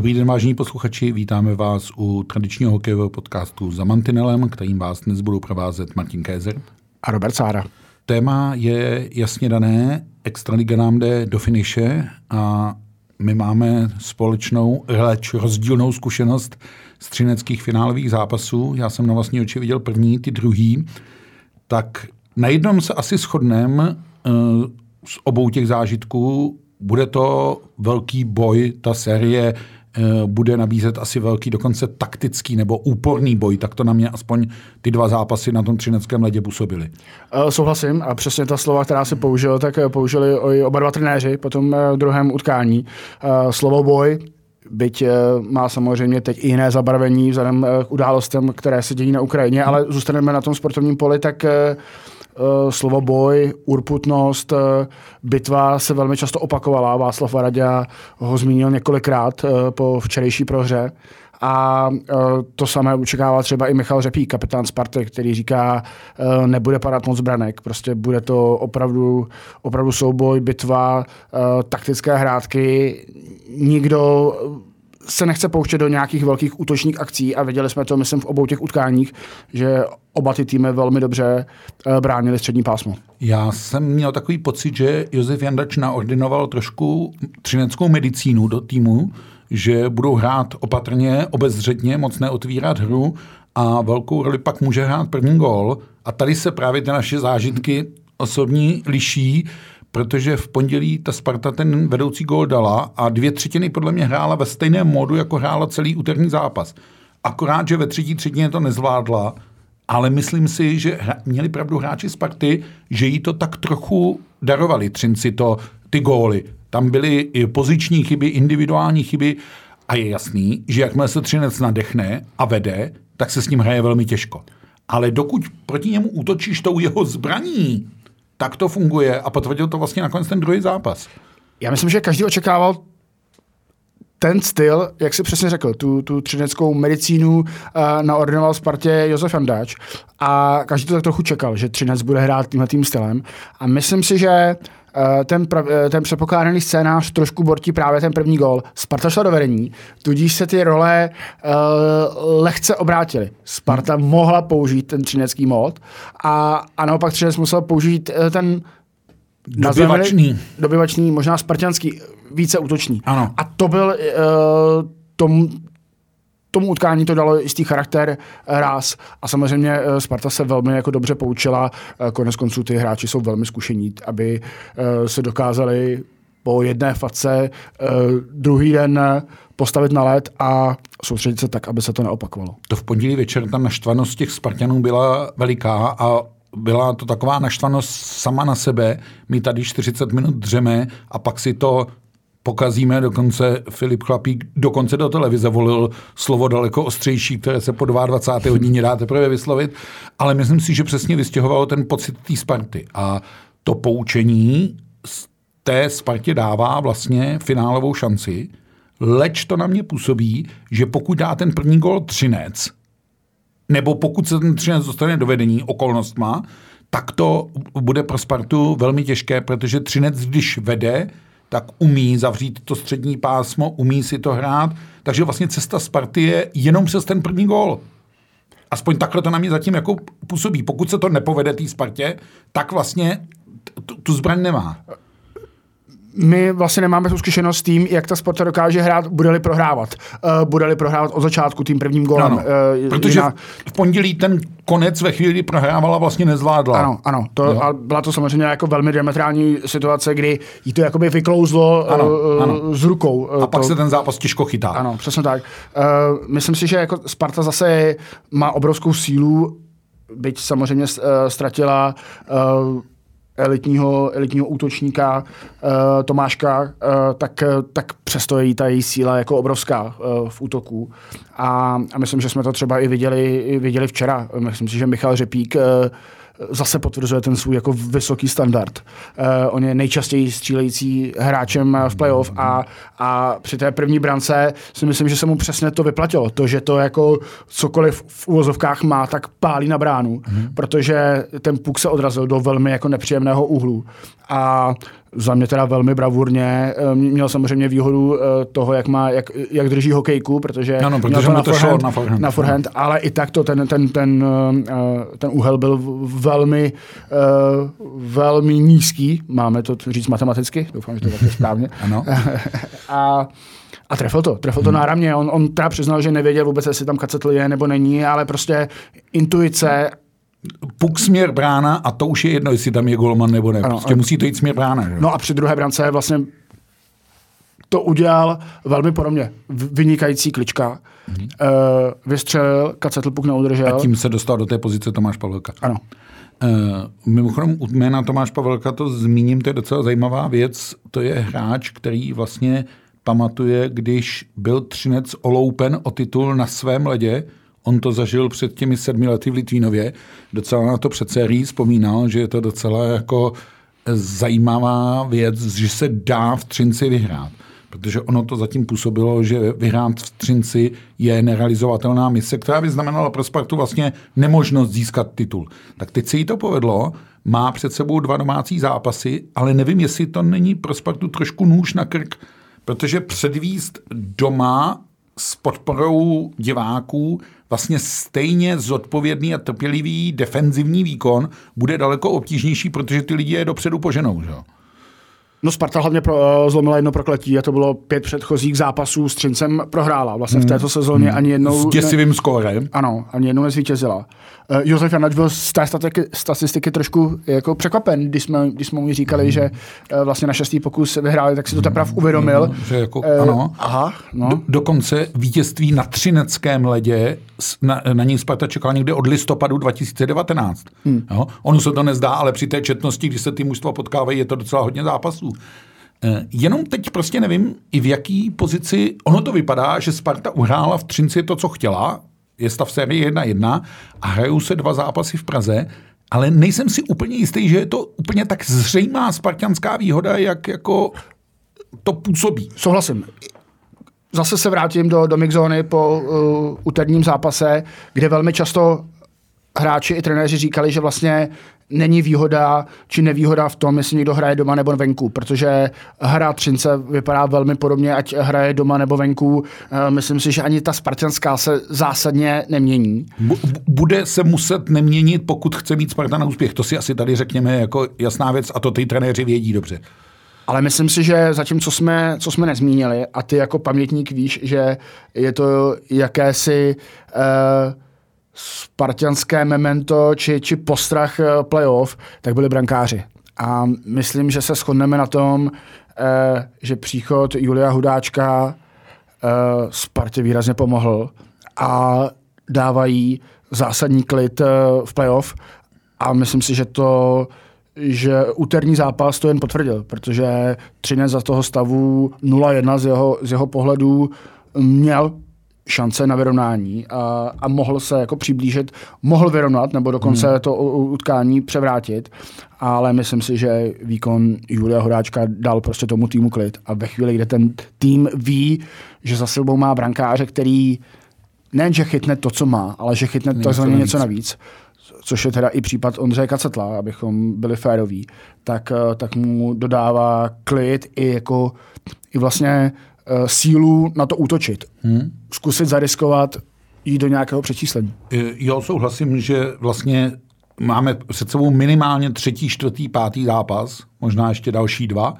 Dobrý den, vážení posluchači, vítáme vás u tradičního hokejového podcastu za Mantinelem, kterým vás dnes budou provázet Martin Kézer a Robert Sára. Téma je jasně dané, Extraliga nám jde do finiše a my máme společnou, leč rozdílnou zkušenost z třineckých finálových zápasů. Já jsem na vlastní oči viděl první, ty druhý. Tak na jednom se asi shodneme uh, z obou těch zážitků. Bude to velký boj, ta série Eh, bude nabízet asi velký, dokonce taktický nebo úporný boj, tak to na mě aspoň ty dva zápasy na tom třineckém ledě působily. Uh, souhlasím a přesně ta slova, která se použil, tak eh, použili oba dva trenéři po tom druhém utkání. Slovo boj, byť má samozřejmě teď i jiné zabarvení vzhledem k událostem, které se dějí na Ukrajině, ale zůstaneme na tom sportovním poli, tak slovo boj, urputnost, uh, bitva se velmi často opakovala. Václav Varadě ho zmínil několikrát uh, po včerejší prohře. A to samé očekává třeba i Michal Řepík, kapitán Sparty, který říká, nebude padat moc branek, prostě bude to opravdu, opravdu souboj, bitva, taktické hrátky. Nikdo se nechce pouštět do nějakých velkých útočních akcí a viděli jsme to, myslím, v obou těch utkáních, že oba ty týmy velmi dobře uh, bránili střední pásmo. Já jsem měl takový pocit, že Josef Jandač naordinoval trošku třineckou medicínu do týmu, že budou hrát opatrně, obezřetně, moc neotvírat hru a velkou roli pak může hrát první gól. A tady se právě ty naše zážitky osobní liší, protože v pondělí ta Sparta ten vedoucí gól dala a dvě třetiny podle mě hrála ve stejném modu, jako hrála celý úterní zápas. Akorát, že ve třetí třetině to nezvládla, ale myslím si, že hra, měli pravdu hráči Sparty, že jí to tak trochu darovali, Třinci, to, ty góly. Tam byly i poziční chyby, individuální chyby a je jasný, že jakmile se Třinec nadechne a vede, tak se s ním hraje velmi těžko. Ale dokud proti němu útočíš tou jeho zbraní, tak to funguje a potvrdil to vlastně nakonec ten druhý zápas. Já myslím, že každý očekával ten styl, jak si přesně řekl, tu, tu třineckou medicínu uh, naordinoval Spartě Josef Andáč a každý to tak trochu čekal, že Třinec bude hrát tímhle tím stylem a myslím si, že uh, ten, pra, uh, ten předpokládaný scénář trošku bortí právě ten první gol. Sparta šla do vedení, tudíž se ty role uh, lehce obrátily. Sparta hmm. mohla použít ten třinecký mod a, a naopak Třinec musel použít uh, ten Dobyvačný. Dobyvačný, možná spartianský, více útoční. Ano. A to byl uh, tom, tomu utkání to dalo jistý charakter eh, ráz. A samozřejmě eh, Sparta se velmi jako dobře poučila. Konec konců ty hráči jsou velmi zkušení, aby se dokázali po jedné face druhý den postavit na led a soustředit se tak, aby se to neopakovalo. To v pondělí večer ta naštvanost těch Spartanů byla veliká a byla to taková naštvanost sama na sebe. My tady 40 minut dřeme a pak si to pokazíme, dokonce Filip Chlapík dokonce do televize volil slovo daleko ostřejší, které se po 22. hodině dá teprve vyslovit, ale myslím si, že přesně vystěhovalo ten pocit té Sparty. A to poučení z té Spartě dává vlastně finálovou šanci, leč to na mě působí, že pokud dá ten první gol Třinec, nebo pokud se ten Třinec dostane do vedení okolnostma, tak to bude pro Spartu velmi těžké, protože Třinec, když vede, tak umí zavřít to střední pásmo, umí si to hrát, takže vlastně cesta Sparty je jenom přes ten první gól. Aspoň takhle to na mě zatím jako působí. Pokud se to nepovede té Spartě, tak vlastně tu zbraň nemá my vlastně nemáme tu zkušenost s tím, jak ta Sparta dokáže hrát, bude-li prohrávat. Uh, bude-li prohrávat od začátku tím prvním gólem. Ano, uh, protože jiná... v pondělí ten konec ve chvíli, kdy prohrávala, vlastně nezvládla. Ano, ano. To, a byla to samozřejmě jako velmi diametrální situace, kdy jí to jakoby vyklouzlo ano, uh, ano. z rukou. Uh, a pak to... se ten zápas těžko chytá. Ano, přesně tak. Uh, myslím si, že jako Sparta zase má obrovskou sílu, byť samozřejmě uh, ztratila uh, elitního, elitního útočníka uh, Tomáška, uh, tak, tak přesto je ta její síla jako obrovská uh, v útoku. A, a myslím, že jsme to třeba i viděli, i viděli včera. Myslím si, že Michal Řepík uh, zase potvrzuje ten svůj jako vysoký standard. Uh, on je nejčastěji střílející hráčem v playoff a, a při té první brance si myslím, že se mu přesně to vyplatilo. To, že to jako cokoliv v úvozovkách má, tak pálí na bránu, mm-hmm. protože ten puk se odrazil do velmi jako nepříjemného úhlu. A za mě teda velmi bravurně. Eh, měl samozřejmě výhodu eh, toho, jak, má, jak, jak drží hokejku, protože, ano, protože měl to, na, to forehand, na, forehand. na forehand, ale i tak to ten, ten, ten, eh, ten úhel byl velmi, velmi nízký. Máme to říct matematicky, doufám, že to je správně. ano. A a trefil to, trefil to hmm. náramně. On, on teda přiznal, že nevěděl vůbec, jestli tam kacetl je nebo není, ale prostě intuice puk směr brána a to už je jedno, jestli tam je golman nebo ne. Ano, prostě musí to jít směr brána. Že? No a při druhé brance vlastně to udělal velmi podobně. Vynikající klička. Mm-hmm. Uh, vystřelil, kacetl puk neudržel. A tím se dostal do té pozice Tomáš Pavelka. Ano. Uh, mimochodem, u jména Tomáš Pavelka to zmíním, to je docela zajímavá věc. To je hráč, který vlastně pamatuje, když byl Třinec oloupen o titul na svém ledě, On to zažil před těmi sedmi lety v Litvínově. Docela na to před sérií vzpomínal, že je to docela jako zajímavá věc, že se dá v Třinci vyhrát. Protože ono to zatím působilo, že vyhrát v Třinci je nerealizovatelná mise, která by znamenala pro Spartu vlastně nemožnost získat titul. Tak teď se jí to povedlo, má před sebou dva domácí zápasy, ale nevím, jestli to není pro Spartu trošku nůž na krk, protože předvíst doma s podporou diváků vlastně stejně zodpovědný a trpělivý defenzivní výkon bude daleko obtížnější, protože ty lidi je dopředu poženou. Že? No Sparta hlavně pro, uh, zlomila jedno prokletí a to bylo pět předchozích zápasů s Třincem prohrála. Vlastně v této hmm. sezóně hmm. ani jednou... S děsivým ne, skórem. Ano, ani jednou nezvítězila. Uh, Josef Janač byl z té statistiky, statistiky trošku jako překvapen, když jsme, když jsme mu říkali, hmm. že uh, vlastně na šestý pokus vyhráli, tak si to teprve uvědomil. Hmm. Že jako, uh, ano. Aha, no. Do, dokonce vítězství na třineckém ledě, na, na ní Sparta čekala někde od listopadu 2019. Hmm. Jo? Ono se to nezdá, ale při té četnosti, když se ty mužstva potkávají, je to docela hodně zápasů. Eh, jenom teď prostě nevím, i v jaký pozici, ono to vypadá, že Sparta uhrála v Třinci to, co chtěla, je stav série 1-1 a hrajou se dva zápasy v Praze, ale nejsem si úplně jistý, že je to úplně tak zřejmá spartianská výhoda, jak jako to působí. Souhlasím. Zase se vrátím do, do mixzóny po uh, úterním zápase, kde velmi často hráči i trenéři říkali, že vlastně není výhoda či nevýhoda v tom, jestli někdo hraje doma nebo venku, protože hra Třince vypadá velmi podobně, ať hraje doma nebo venku. Eh, myslím si, že ani ta spartanská se zásadně nemění. Bude se muset neměnit, pokud chce mít Sparta na úspěch. To si asi tady řekněme jako jasná věc a to ty trenéři vědí dobře. Ale myslím si, že zatím, co jsme, co jsme nezmínili, a ty jako pamětník víš, že je to jakési uh, spartianské memento či, či postrach eh, playoff, tak byli brankáři. A myslím, že se shodneme na tom, eh, že příchod Julia Hudáčka eh, Spartě výrazně pomohl a dávají zásadní klid v playoff a myslím si, že to že úterní zápas to jen potvrdil, protože Třinec za toho stavu 0-1 z jeho, z jeho pohledu měl šance na vyrovnání a, a mohl se jako přiblížit, mohl vyrovnat nebo dokonce hmm. to utkání převrátit, ale myslím si, že výkon Julia Horáčka dal prostě tomu týmu klid a ve chvíli, kde ten tým ví, že za sebou má brankáře, který nejenže chytne to, co má, ale že chytne to něco, něco navíc, což je teda i případ Ondřeje Kacetla, abychom byli féroví, tak, tak mu dodává klid i jako i vlastně sílu na to útočit. Hmm. Zkusit zariskovat jít do nějakého přečíslení. Jo, souhlasím, že vlastně máme před sebou minimálně třetí, čtvrtý, pátý zápas, možná ještě další dva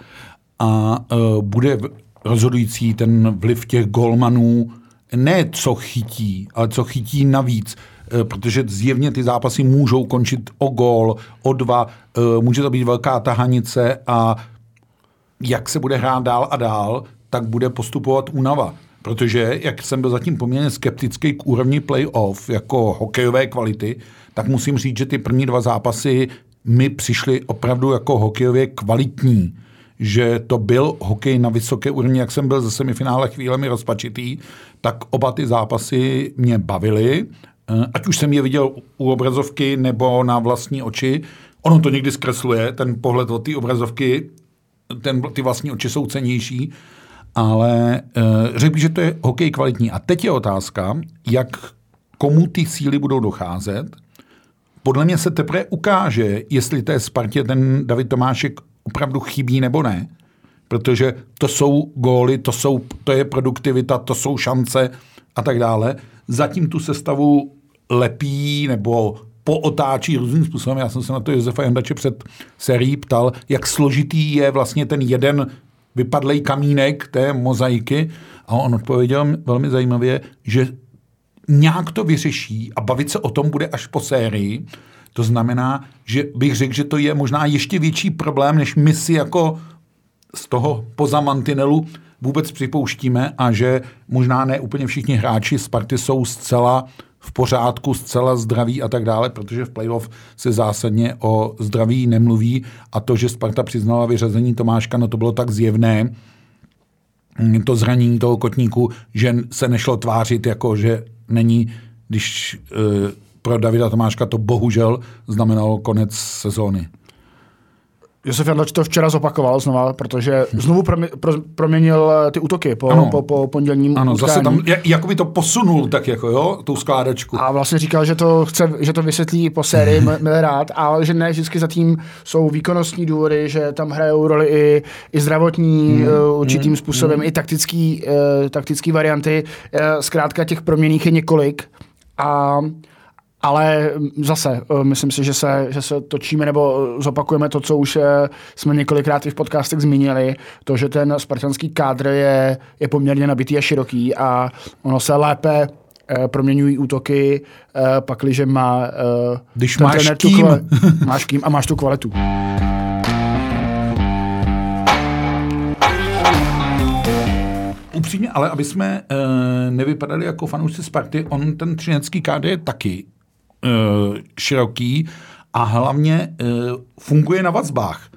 a uh, bude rozhodující ten vliv těch golmanů, ne co chytí, ale co chytí navíc, uh, protože zjevně ty zápasy můžou končit o gól, o dva, uh, může to být velká tahanice a jak se bude hrát dál a dál, tak bude postupovat únava. Protože, jak jsem byl zatím poměrně skeptický k úrovni playoff jako hokejové kvality, tak musím říct, že ty první dva zápasy mi přišly opravdu jako hokejově kvalitní že to byl hokej na vysoké úrovni, jak jsem byl ze semifinále chvílemi rozpačitý, tak oba ty zápasy mě bavily. Eh, ať už jsem je viděl u obrazovky nebo na vlastní oči. Ono to někdy zkresluje, ten pohled od té obrazovky, ten, ty vlastní oči jsou cenější, ale uh, řekl bych, že to je hokej kvalitní. A teď je otázka, jak komu ty síly budou docházet. Podle mě se teprve ukáže, jestli té Spartě ten David Tomášek opravdu chybí nebo ne. Protože to jsou góly, to, jsou, to je produktivita, to jsou šance a tak dále. Zatím tu sestavu lepí nebo pootáčí různým způsobem. Já jsem se na to Josefa Jandače před sérií ptal, jak složitý je vlastně ten jeden vypadlej kamínek té mozaiky. A on odpověděl velmi zajímavě, že nějak to vyřeší a bavit se o tom bude až po sérii. To znamená, že bych řekl, že to je možná ještě větší problém, než my si jako z toho poza mantinelu vůbec připouštíme a že možná ne úplně všichni hráči Sparty jsou zcela v pořádku, zcela zdraví a tak dále, protože v playoff se zásadně o zdraví nemluví a to, že Sparta přiznala vyřazení Tomáška, no to bylo tak zjevné, to zranění toho kotníku, že se nešlo tvářit jako, že není, když e, pro Davida Tomáška to bohužel znamenalo konec sezóny. Josef Jadlač to včera zopakoval znova, protože znovu proměnil eh, ty útoky po, ano. po, po pondělním Ano, utkání. zase tam, jako by to posunul tak jako, jo, tu skládačku. A vlastně říkal, že to chce, že to vysvětlí po sérii, rád, ale že ne vždycky zatím jsou výkonnostní důvody, že tam hrajou roli i, i zdravotní hmm. uh, určitým hmm. způsobem, hmm. i taktický, uh, taktický varianty. Zkrátka těch proměných je několik a ale zase, eh, myslím si, že se, že se točíme nebo zopakujeme to, co už eh, jsme několikrát i v podcastech zmínili, to, že ten spartanský kádr je, je poměrně nabitý a široký a ono se lépe eh, proměňují útoky, pakliže má Když máš kým. Tu kvali- máš kým a máš tu kvalitu. Upřímně, ale aby jsme uh, nevypadali jako fanoušci Sparty, on ten třinecký kádr je taky široký a hlavně uh, funguje na vazbách.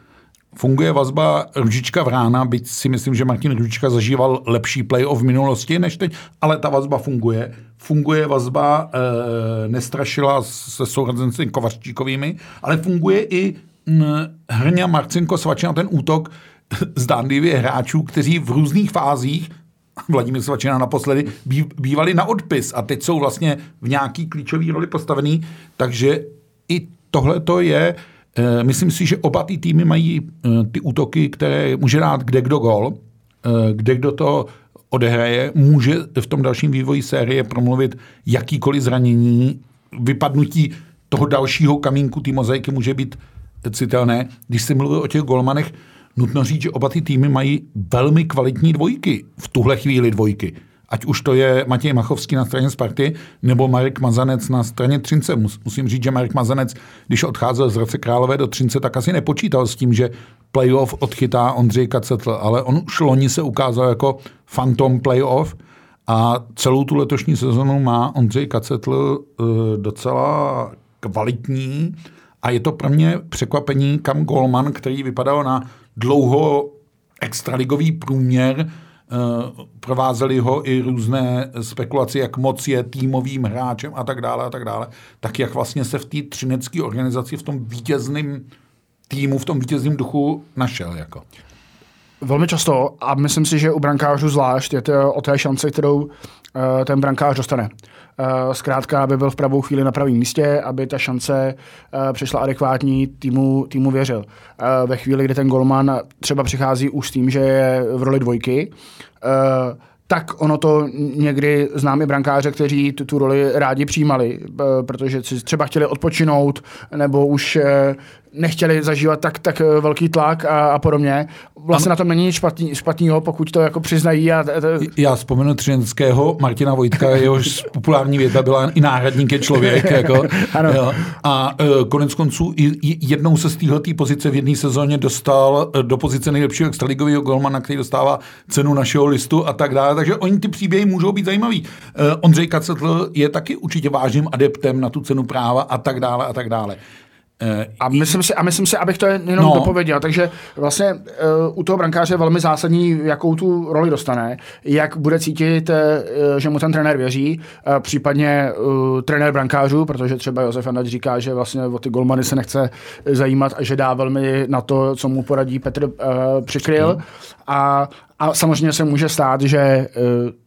Funguje vazba Ružička v rána, byť si myslím, že Martin Ružička zažíval lepší playoff v minulosti než teď, ale ta vazba funguje. Funguje vazba e, nestrašila se sourozenci Kovařčíkovými, ale funguje i m, Hrňa Marcinko Svačina, ten útok zdánlivě hráčů, kteří v různých fázích Vladimír Svačina naposledy, bývali na odpis a teď jsou vlastně v nějaký klíčový roli postavený, takže i tohle to je, uh, myslím si, že oba ty týmy mají uh, ty útoky, které může dát kde kdo gol, uh, kde kdo to odehraje, může v tom dalším vývoji série promluvit jakýkoliv zranění, vypadnutí toho dalšího kamínku té mozaiky může být citelné. Když se mluví o těch golmanech, nutno říct, že oba ty týmy mají velmi kvalitní dvojky, v tuhle chvíli dvojky. Ať už to je Matěj Machovský na straně Sparty, nebo Marek Mazanec na straně Třince. Musím říct, že Marek Mazanec, když odcházel z Hradce Králové do Třince, tak asi nepočítal s tím, že playoff odchytá Ondřej Kacetl, ale on už loni se ukázal jako fantom playoff a celou tu letošní sezonu má Ondřej Kacetl uh, docela kvalitní a je to pro mě překvapení, kam Golman, který vypadal na dlouho extraligový průměr, eh, provázely ho i různé spekulace, jak moc je týmovým hráčem a tak dále a tak dále, tak jak vlastně se v té třinecké organizaci v tom vítězném týmu, v tom vítězném duchu našel. Jako. Velmi často a myslím si, že u brankářů zvlášť je to o té šance, kterou uh, ten brankář dostane. Uh, zkrátka, aby byl v pravou chvíli na pravém místě, aby ta šance uh, přišla adekvátní, týmu, týmu věřil. Uh, ve chvíli, kdy ten golman třeba přichází už s tím, že je v roli dvojky, tak ono to někdy znám brankáře, kteří tu, tu roli rádi přijímali, protože si třeba chtěli odpočinout, nebo už nechtěli zažívat tak, tak eh, velký tlak a, a podobně. Vlastně na tom není nic špatný, špatného, pokud to jako přiznají. A, to... Já vzpomenu třineckého Martina Vojtka, jehož populární věta byla i náhradník je člověk. Jako, ano. Jo. A uh, konec konců jednou se z této pozice v jedné sezóně dostal uh, do pozice nejlepšího extraligového golmana, který dostává cenu našeho listu a tak dále. Takže oni ty příběhy můžou být zajímavý. Uh, Ondřej Kacetl je taky určitě vážným adeptem na tu cenu práva a tak dále a tak dále. A myslím, si, a myslím si, abych to jenom no. dopověděl, takže vlastně uh, u toho brankáře je velmi zásadní, jakou tu roli dostane, jak bude cítit, uh, že mu ten trenér věří, uh, případně uh, trenér brankářů, protože třeba Josef Anač říká, že vlastně o ty golmany se nechce zajímat a že dá velmi na to, co mu poradí Petr uh, Přikryl. A, a samozřejmě se může stát, že uh,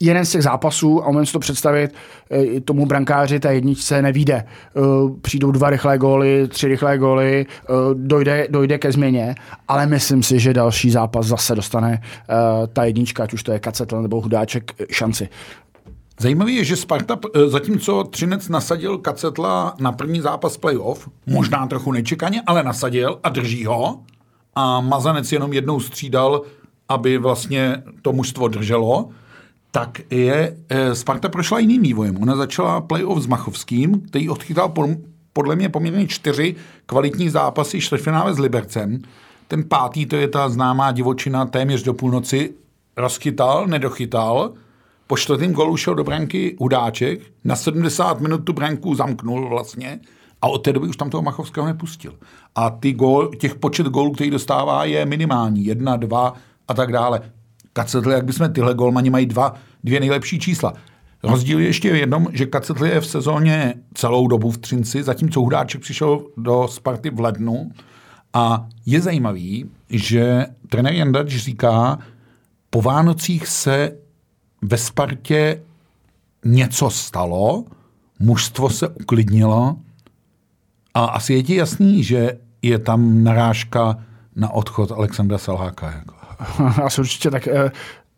jeden z těch zápasů, a umím si to představit, eh, tomu brankáři té jedničce nevíde. Eh, přijdou dva rychlé góly, tři rychlé góly, eh, dojde, dojde ke změně, ale myslím si, že další zápas zase dostane ta jednička, ať už to je Kacetl nebo Hudáček, šanci. Zajímavé je, že Sparta, zatímco Třinec nasadil Kacetla na první zápas playoff, možná trochu nečekaně, ale nasadil a drží ho, a Mazanec jenom jednou střídal, aby vlastně to mužstvo drželo, tak je, eh, Sparta prošla jiným vývojem. Ona začala playoff s Machovským, který odchytal podle mě poměrně čtyři kvalitní zápasy čtvrtfinále s Libercem. Ten pátý, to je ta známá divočina téměř do půlnoci, rozchytal, nedochytal, po čtvrtém golu šel do branky Udáček, na 70 minut tu branku zamknul vlastně a od té doby už tam toho Machovského nepustil. A ty gól, těch počet gólů, který dostává, je minimální. Jedna, dva a tak dále. Kacetli, jak bychom tyhle golmani mají dva, dvě nejlepší čísla. Rozdíl je ještě v jednom, že Kacetli je v sezóně celou dobu v Třinci, zatímco Hudáček přišel do Sparty v lednu. A je zajímavý, že trenér Jandač říká, po Vánocích se ve Spartě něco stalo, mužstvo se uklidnilo a asi je ti jasný, že je tam narážka na odchod Alexandra Salháka. Jako. Asi určitě tak. Eh,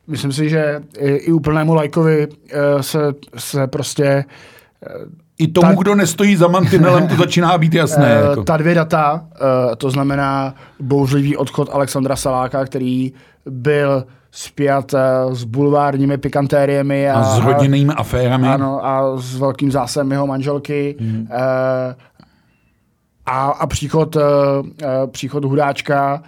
myslím si, že i úplnému lajkovi eh, se, se prostě eh, i tomu, ta, kdo nestojí za mantinelem, to začíná být jasné. Jako. Ta dvě data, to znamená bouřlivý odchod Alexandra Saláka, který byl spjat s bulvárními pikantériemi. A, a s rodinnými aférami. Ano, a s velkým zásem jeho manželky. Hmm. A, a příchod, příchod Hudáčka,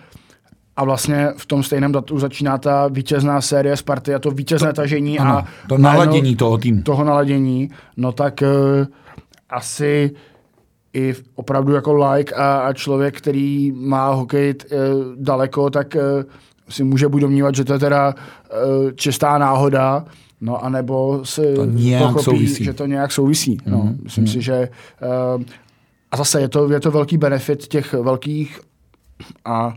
a vlastně v tom stejném datu začíná ta vítězná série Sparty a to vítězné to, tažení ano, a to naladění toho týmu. Toho naladění, no tak uh, asi i opravdu jako like a, a člověk, který má hokej uh, daleko, tak uh, si může buď domnívat, že to je teda uh, čistá náhoda, no anebo si to nějak pochopí, souvisí. že to nějak souvisí. Mm-hmm. No, mhm, myslím mm-hmm. si, že uh, a zase je to, je to velký benefit těch velkých a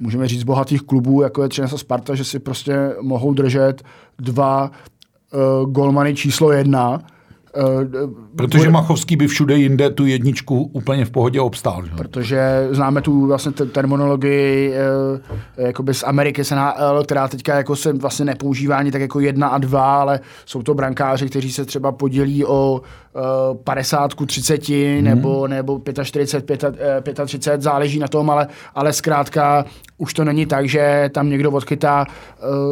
můžeme říct, bohatých klubů, jako je třeba Sparta, že si prostě mohou držet dva uh, golmany číslo jedna, Protože bude, Machovský by všude jinde tu jedničku úplně v pohodě obstál. Že? Protože známe tu vlastně terminologii uh, jakoby z Ameriky se SNL, která teďka jako se vlastně nepoužívá ani tak jako jedna a dva, ale jsou to brankáři, kteří se třeba podělí o 50 ku 30 hmm. nebo, nebo 45, 35, záleží na tom, ale, ale zkrátka už to není tak, že tam někdo odchytá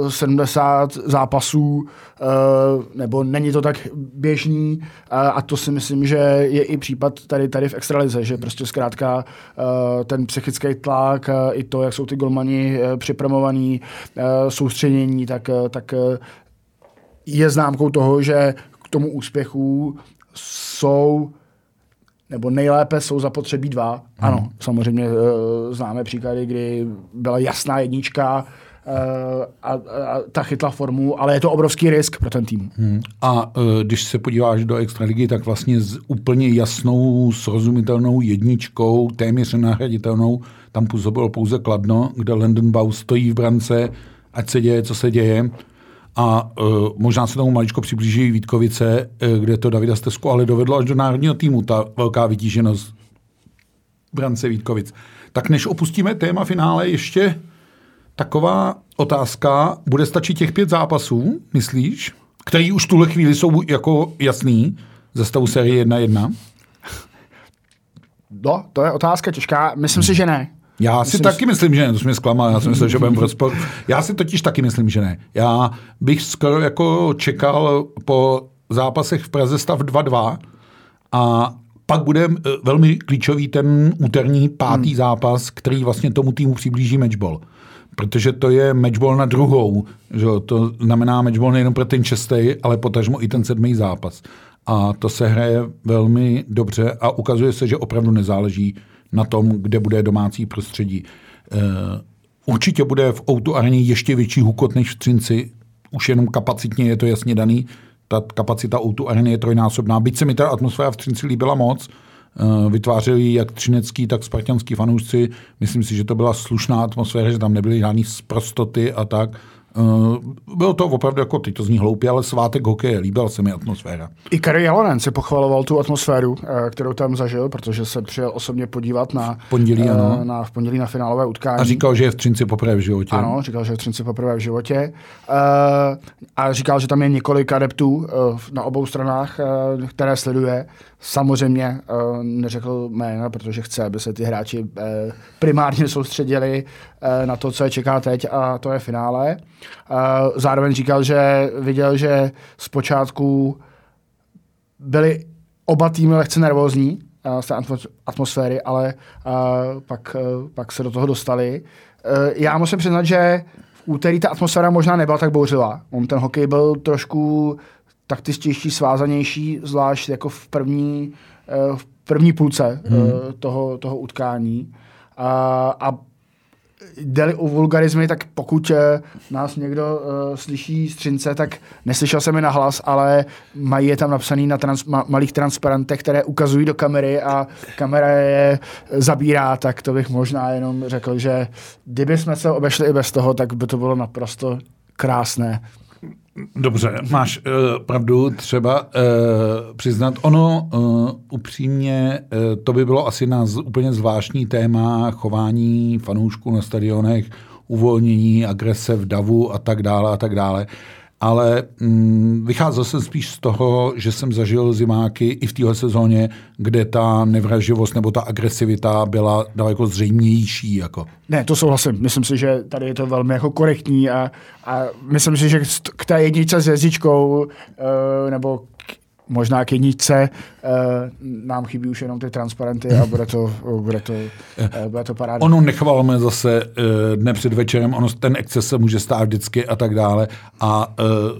uh, 70 zápasů, uh, nebo není to tak běžný uh, a to si myslím, že je i případ tady, tady v extralize, že prostě zkrátka uh, ten psychický tlak, uh, i to, jak jsou ty golmani uh, připravovaní, uh, soustředění, tak, uh, tak uh, je známkou toho, že k tomu úspěchu jsou nebo nejlépe jsou zapotřebí dva. Hmm. Ano, samozřejmě uh, známe příklady, kdy byla jasná jednička uh, a, a ta chytla formu, ale je to obrovský risk pro ten tým. Hmm. A uh, když se podíváš do extraligy, tak vlastně s úplně jasnou, srozumitelnou jedničkou, téměř nahraditelnou, tam působilo pouze Kladno, kde Landon Bau stojí v brance, ať se děje, co se děje. A uh, možná se tomu maličko přiblíží Vítkovice, uh, kde to Davida Stesku ale dovedlo až do národního týmu, ta velká vytíženost brance Vítkovic. Tak než opustíme téma finále, ještě taková otázka. Bude stačit těch pět zápasů, myslíš? Který už tuhle chvíli jsou jako jasný ze stavu série 1-1? No, to je otázka těžká. Myslím si, že ne. Já si myslím, taky myslím, že ne, to jsi mě zklamal, já jsem myslel, že budeme v rozporu. Já si totiž taky myslím, že ne. Já bych skoro jako čekal po zápasech v Praze stav 2-2 a pak bude eh, velmi klíčový ten úterní pátý hmm. zápas, který vlastně tomu týmu přiblíží matchball. Protože to je matchball na druhou. Že? To znamená matchball nejen pro ten čestý, ale potažmo i ten sedmý zápas. A to se hraje velmi dobře a ukazuje se, že opravdu nezáleží na tom, kde bude domácí prostředí. Eh, určitě bude v Outu Areně ještě větší hukot než v Třinci, už jenom kapacitně je to jasně daný. Ta kapacita Outu Areny je trojnásobná. Byť se mi ta atmosféra v Třinci líbila moc, eh, vytvářeli jak třinecký, tak spartanský fanoušci. Myslím si, že to byla slušná atmosféra, že tam nebyly žádný zprostoty a tak. Uh, bylo to opravdu jako, teď to zní hloupě, ale svátek hokeje, líbila se mi atmosféra. I Kari Jalonen si pochvaloval tu atmosféru, eh, kterou tam zažil, protože se přijel osobně podívat na, pondělí, ano. Eh, na, v pondělí na finálové utkání. A říkal, že je v Třinci poprvé v životě. Ano, říkal, že je v Třinci poprvé v životě. A říkal, že tam je několik adeptů na obou stranách, které sleduje. Samozřejmě neřekl jména, protože chce, aby se ty hráči primárně soustředili na to, co je čeká teď a to je finále. Zároveň říkal, že viděl, že zpočátku byli oba týmy lehce nervózní z té atmosféry, ale pak, pak se do toho dostali. Já musím přiznat, že v úterý ta atmosféra možná nebyla tak bouřivá. On ten hokej byl trošku taktičtější, svázanější, zvlášť jako v první, v první půlce hmm. toho, toho utkání. A, a jde o vulgarizmy, tak pokud eh, nás někdo uh, slyší z Třince, tak neslyšel jsem je na hlas, ale mají je tam napsaný na trans, ma, malých transparentech, které ukazují do kamery a kamera je zabírá, tak to bych možná jenom řekl, že kdyby jsme se obešli i bez toho, tak by to bylo naprosto krásné. Dobře, máš uh, pravdu, třeba uh, přiznat. Ono uh, upřímně, uh, to by bylo asi na z, úplně zvláštní téma chování fanoušků na stadionech, uvolnění, agrese v davu a tak dále a tak dále. Uh, ale mm, vycházel jsem spíš z toho, že jsem zažil zimáky i v téhle sezóně, kde ta nevraživost nebo ta agresivita byla daleko zřejmější. Jako. Ne, to souhlasím. Myslím si, že tady je to velmi jako korektní a, a myslím si, že k té jedničce s jezdičkou uh, nebo možná k jedničce. Uh, nám chybí už jenom ty transparenty a bude to, bude to, uh, bude to paráda. Ono nechvalme zase dne před večerem, ono ten exces se může stát vždycky a tak dále. A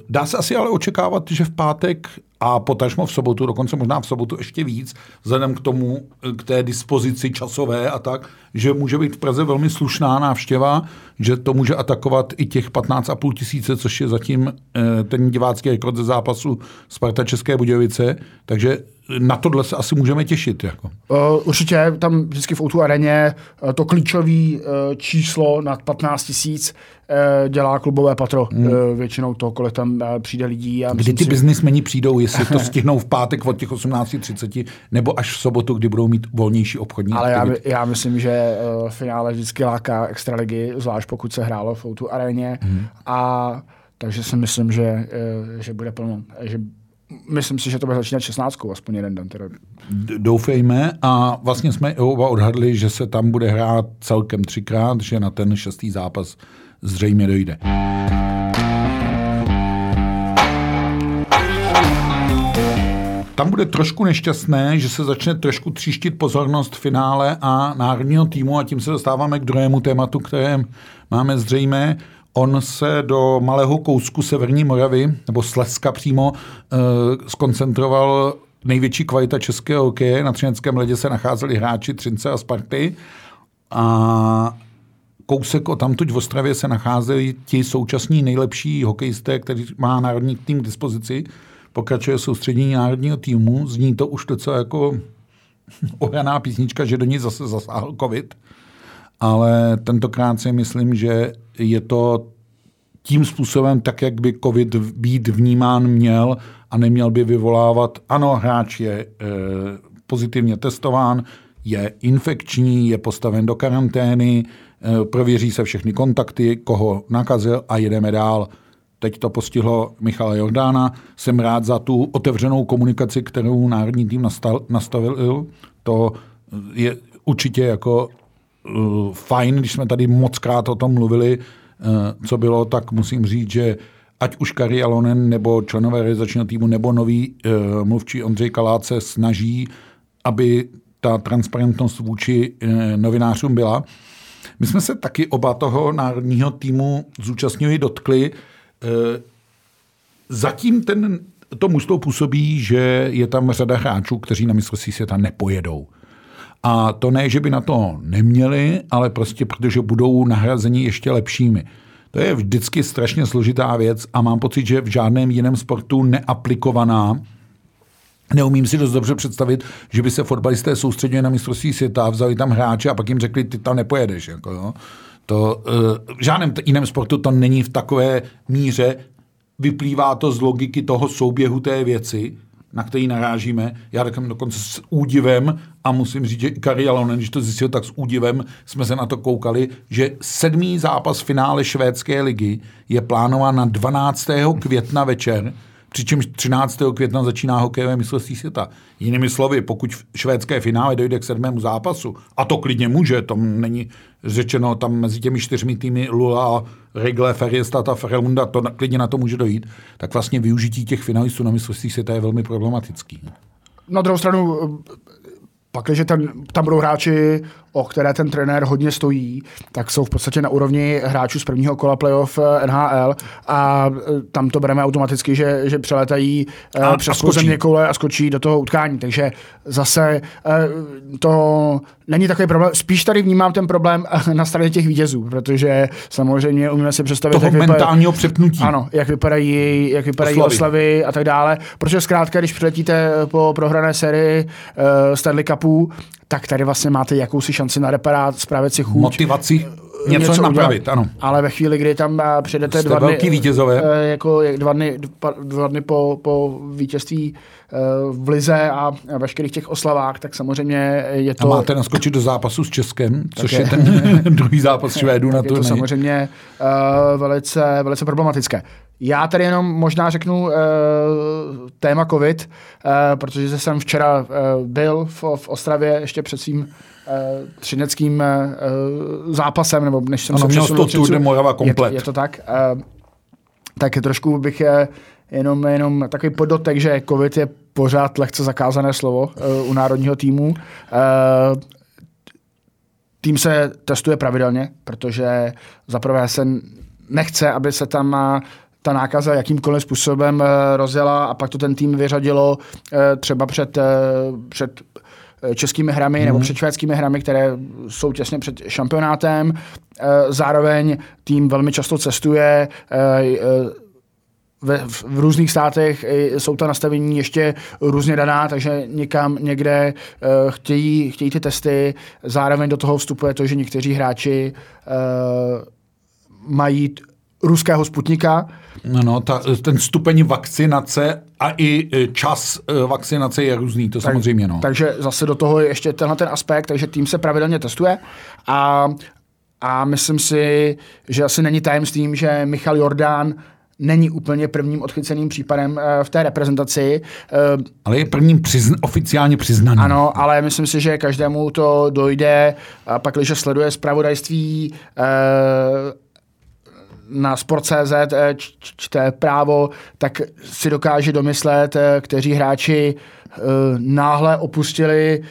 dá se asi ale očekávat, že v pátek a potažmo v sobotu, dokonce možná v sobotu ještě víc, vzhledem k tomu, k té dispozici časové a tak, že může být v Praze velmi slušná návštěva, že to může atakovat i těch 15,5 tisíce, což je zatím eh, ten divácký rekord ze zápasu Sparta České Budějovice, takže na tohle se asi můžeme těšit. Jako. Uh, určitě tam vždycky v Outu areně to klíčové uh, číslo nad 15 tisíc dělá klubové patro. Hmm. Uh, většinou to, kolik tam uh, přijde lidí. A kdy ty si... biznismeni přijdou, jestli to stihnou v pátek od těch 18.30, nebo až v sobotu, kdy budou mít volnější obchodní Ale já, já myslím, že uh, finále vždycky láká extraligy, zvlášť pokud se hrálo v Outu areně. Hmm. A takže si myslím, že, že bude plno. Že myslím si, že to bude začínat 16, aspoň jeden den. Teda. Doufejme a vlastně jsme oba odhadli, že se tam bude hrát celkem třikrát, že na ten šestý zápas zřejmě dojde. Tam bude trošku nešťastné, že se začne trošku tříštit pozornost finále a národního týmu a tím se dostáváme k druhému tématu, které máme zřejmé. On se do malého kousku Severní Moravy, nebo Slezska přímo, eh, skoncentroval největší kvalita českého hokeje. Na Třineckém ledě se nacházeli hráči Třince a Sparty. A kousek o tamtuť v Ostravě se nacházeli ti současní nejlepší hokejisté, který má národní tým k dispozici. Pokračuje soustředění národního týmu. Zní to už docela jako ohraná písnička, že do ní zase zasáhl covid. Ale tentokrát si myslím, že je to tím způsobem, tak jak by COVID být vnímán měl a neměl by vyvolávat, ano, hráč je e, pozitivně testován, je infekční, je postaven do karantény, prověří se všechny kontakty, koho nakazil a jedeme dál. Teď to postihlo Michala Jordána. Jsem rád za tu otevřenou komunikaci, kterou národní tým nastavil. To je určitě jako uh, fajn, když jsme tady moc krát o tom mluvili, co bylo, tak musím říct, že ať už Kari Alonen nebo členové realizačního týmu nebo nový uh, mluvčí Ondřej Kalát se snaží, aby ta transparentnost vůči novinářům byla. My jsme se taky oba toho národního týmu zúčastnili dotkli. Uh, zatím ten to mužstvo působí, že je tam řada hráčů, kteří na mistrovství světa nepojedou. A to ne, že by na to neměli, ale prostě protože budou nahrazeni ještě lepšími. To je vždycky strašně složitá věc a mám pocit, že v žádném jiném sportu neaplikovaná. Neumím si dost dobře představit, že by se fotbalisté soustředili na mistrovství světa, vzali tam hráče a pak jim řekli, ty tam nepojedeš. Jako, jo. To, uh, v žádném jiném sportu to není v takové míře. Vyplývá to z logiky toho souběhu té věci, na který narážíme. Já řeknu dokonce s údivem a musím říct, že i Kari Alonen, když to zjistil, tak s údivem jsme se na to koukali, že sedmý zápas finále švédské ligy je plánován na 12. května večer přičemž 13. května začíná hokejové mistrovství světa. Jinými slovy, pokud v švédské finále dojde k sedmému zápasu, a to klidně může, to není řečeno tam mezi těmi čtyřmi týmy Lula, Regle, Ferjestad a Ferelmunda, to klidně na to může dojít, tak vlastně využití těch finalistů na mistrovství světa je velmi problematický. Na druhou stranu, pak, když tam budou hráči o které ten trenér hodně stojí, tak jsou v podstatě na úrovni hráčů z prvního kola playoff eh, NHL a eh, tam to bereme automaticky, že, že přeletají eh, a, přes země koule a skočí do toho utkání. Takže zase to není takový problém. Spíš tady vnímám ten problém na straně těch vítězů, protože samozřejmě umíme si představit, toho jak mentálního přepnutí. Ano, jak vypadají, jak vypadají oslavy. oslavy a tak dále. Protože zkrátka, když přiletíte po prohrané sérii uh, Stanley Cupu, tak tady vlastně máte jakousi šanci na reparát, zprávit si chuť. Motivaci něco, něco napravit, udělat. ano. Ale ve chvíli, kdy tam eh, přijdete Jste dva dny, velký vítězové. Eh, jako dva dny, dva dny po, po vítězství eh, v Lize a veškerých těch oslavách, tak samozřejmě je to... A máte naskočit do zápasu s Českem, což je, je ten druhý zápas Švédů na to. Je to samozřejmě uh, velice, velice problematické. Já tady jenom možná řeknu uh, téma COVID, uh, protože jsem včera uh, byl v, v Ostravě ještě před svým třineckým uh, zápasem, nebo než jsem ano, se přesunul. To Morava komplet. Je, je to tak. Tak trošku bych je jenom, jenom takový podotek, že COVID je pořád lehce zakázané slovo u národního týmu. Tým se testuje pravidelně, protože zaprvé se nechce, aby se tam ta nákaza jakýmkoliv způsobem eh, rozjela a pak to ten tým vyřadilo eh, třeba před, eh, před českými hrami mm. nebo mhm. před švédskými hrami, které jsou těsně před šampionátem. Zároveň tým velmi často cestuje v, v různých státech jsou ta nastavení ještě různě daná, takže někam někde uh, chtějí, chtějí ty testy. Zároveň do toho vstupuje to, že někteří hráči uh, mají ruského Sputnika. No, no ta, ten stupeň vakcinace a i e, čas e, vakcinace je různý, to tak, samozřejmě. No. Takže zase do toho je ještě tenhle ten aspekt, takže tým se pravidelně testuje a, a myslím si, že asi není tajemstvím, že Michal Jordán není úplně prvním odchyceným případem e, v té reprezentaci. Ale je prvním přizn- oficiálně přiznaným. Ano, ale myslím si, že každému to dojde, pak, když sleduje zpravodajství na Sport.cz eh, čte právo, tak si dokáže domyslet, eh, kteří hráči eh, náhle opustili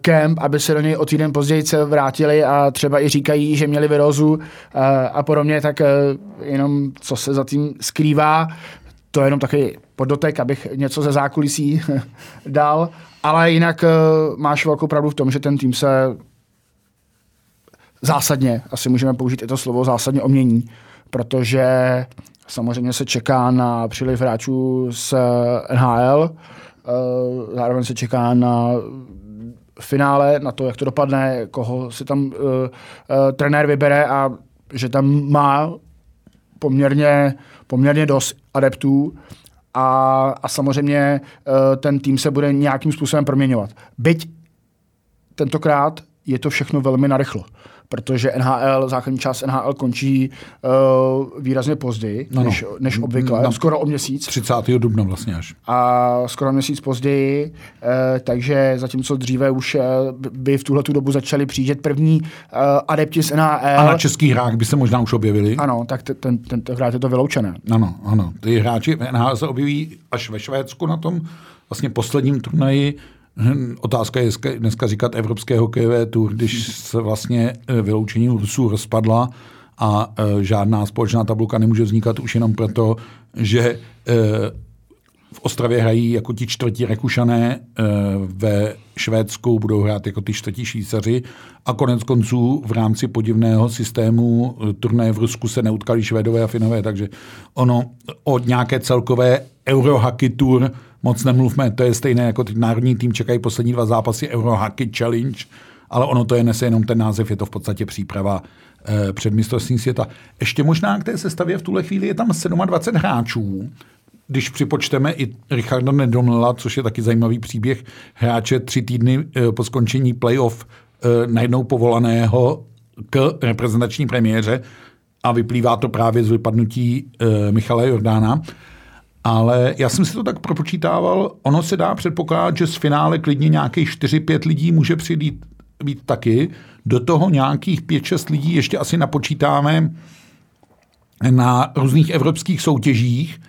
kemp, aby se do něj o týden později vrátili a třeba i říkají, že měli virózu a podobně, tak jenom co se za tím skrývá, to je jenom takový podotek, abych něco ze zákulisí dal, ale jinak máš velkou pravdu v tom, že ten tým se zásadně, asi můžeme použít i to slovo, zásadně omění protože samozřejmě se čeká na příliv hráčů z NHL, eh, zároveň se čeká na finále, na to, jak to dopadne, koho si tam uh, uh, trenér vybere a že tam má poměrně, poměrně dost adeptů a, a samozřejmě uh, ten tým se bude nějakým způsobem proměňovat. Byť tentokrát je to všechno velmi narychlo protože NHL, základní část NHL končí uh, výrazně později, no, než, než obvykle, no, skoro o měsíc. 30. dubna vlastně až. A skoro měsíc později, uh, takže zatímco dříve už uh, by v tuhle dobu začali přijíždět první uh, adepti z NHL. A na český hrách by se možná už objevili. Ano, tak ten, ten, ten, ten je to vyloučené. Ano, ano. Ty hráči NHL se objeví až ve Švédsku na tom vlastně posledním turnaji otázka je dneska říkat Evropské hokejové tour, když se vlastně eh, vyloučení Rusů rozpadla a eh, žádná společná tabulka nemůže vznikat už jenom proto, že eh, v Ostravě hrají jako ti čtvrtí Rekušané, ve Švédsku budou hrát jako ty čtvrtí Švýcaři a konec konců v rámci podivného systému turnaje v Rusku se neutkali Švédové a Finové, takže ono od nějaké celkové Eurohockey Tour moc nemluvme, to je stejné jako ty národní tým, čekají poslední dva zápasy Eurohockey Challenge, ale ono to je nese jenom ten název, je to v podstatě příprava eh, před mistrovstvím světa. Ještě možná k té sestavě v tuhle chvíli je tam 27 hráčů, když připočteme i Richarda Nedomlela, což je taky zajímavý příběh hráče tři týdny eh, po skončení playoff eh, najednou povolaného k reprezentační premiéře a vyplývá to právě z vypadnutí Michala Jordána. Ale já jsem si to tak propočítával, ono se dá předpokládat, že z finále klidně nějakých 4-5 lidí může přijít být taky. Do toho nějakých 5-6 lidí ještě asi napočítáme na různých evropských soutěžích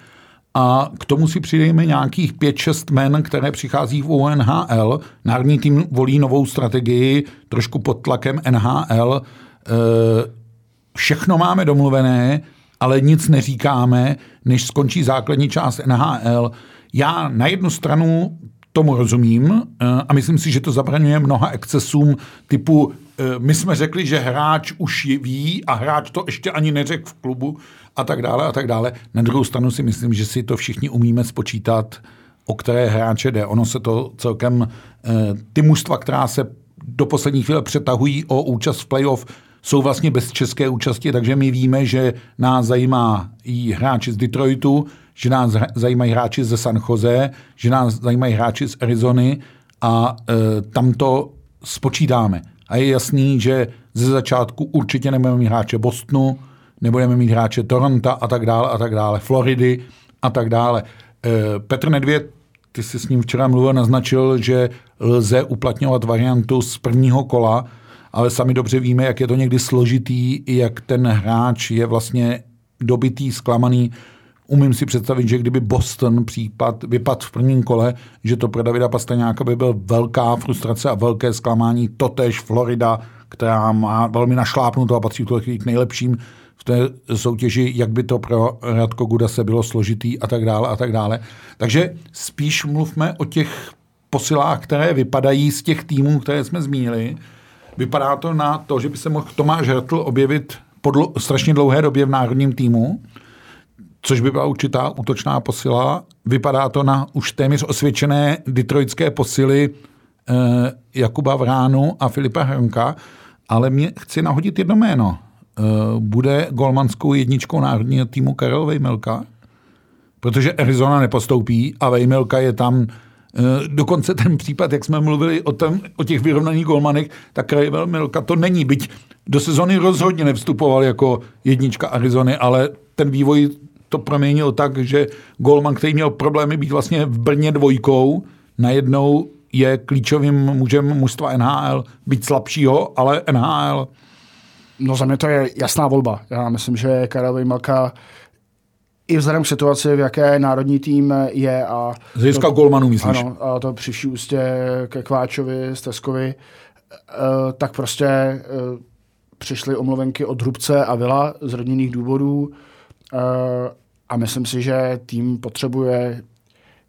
a k tomu si přidejme nějakých 5-6 men, které přichází v UNHL. Národní tým volí novou strategii, trošku pod tlakem NHL. Eh, všechno máme domluvené, ale nic neříkáme, než skončí základní část NHL. Já na jednu stranu tomu rozumím eh, a myslím si, že to zabraňuje mnoha excesům typu eh, my jsme řekli, že hráč už ví a hráč to ještě ani neřekl v klubu a tak dále a tak dále. Na druhou stranu si myslím, že si to všichni umíme spočítat, o které hráče jde. Ono se to celkem, eh, ty mužstva, která se do poslední chvíle přetahují o účast v playoff, jsou vlastně bez české účasti, takže my víme, že nás zajímá i hráči z Detroitu, že nás zajímají hráči ze San Jose, že nás zajímají hráči z Arizony a e, tam to spočítáme. A je jasný, že ze začátku určitě nebudeme mít hráče Bostonu, nebudeme mít hráče Toronto a tak dále a tak dále, Floridy a tak dále. E, Petr Nedvěd, ty jsi s ním včera mluvil, naznačil, že lze uplatňovat variantu z prvního kola, ale sami dobře víme, jak je to někdy složitý, jak ten hráč je vlastně dobitý, zklamaný. Umím si představit, že kdyby Boston případ vypadl v prvním kole, že to pro Davida Pastrňáka by byl velká frustrace a velké zklamání. Totež Florida, která má velmi našlápnuto a patří v tuhle k nejlepším v té soutěži, jak by to pro Radko Gudase bylo složitý a tak dále a tak dále. Takže spíš mluvme o těch posilách, které vypadají z těch týmů, které jsme zmínili, Vypadá to na to, že by se mohl Tomáš Hrtl objevit po dlo- strašně dlouhé době v národním týmu, což by byla určitá útočná posila. Vypadá to na už téměř osvědčené detroitské posily eh, Jakuba Vránu a Filipa Hrnka, ale mě chci nahodit jedno jméno. Eh, bude golmanskou jedničkou národního týmu Karel Vejmelka, protože Arizona nepostoupí a Vejmelka je tam dokonce ten případ, jak jsme mluvili o, tom, o těch vyrovnaných golmanech, tak Krajvel Milka to není, byť do sezony rozhodně nevstupoval jako jednička Arizony, ale ten vývoj to proměnil tak, že golman, který měl problémy být vlastně v Brně dvojkou, najednou je klíčovým mužem mužstva NHL, být slabšího, ale NHL. No za mě to je jasná volba. Já myslím, že Karel Vejmelka i vzhledem k situaci, v jaké národní tým je a... Z hlediska golmanů, myslíš? Ano, a to při ústě ke Kváčovi, Steskovi, uh, tak prostě uh, přišly omluvenky od Hrubce a Vila z rodinných důvodů uh, a myslím si, že tým potřebuje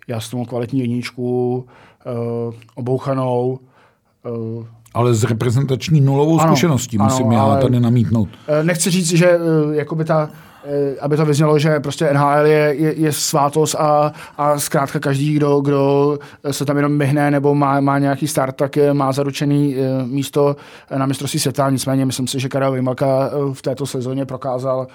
jasnou kvalitní jedničku, obouchanou, ale s reprezentační nulovou ano, zkušeností, musím ano, já tady namítnout. Nechci říct, že jakoby ta aby to vyznělo, že prostě NHL je, je, je svátost a, a zkrátka každý, kdo, kdo se tam jenom myhne nebo má, má nějaký start, tak má zaručený eh, místo na mistrovství světa. Nicméně myslím si, že Karel Vymalka eh, v této sezóně prokázal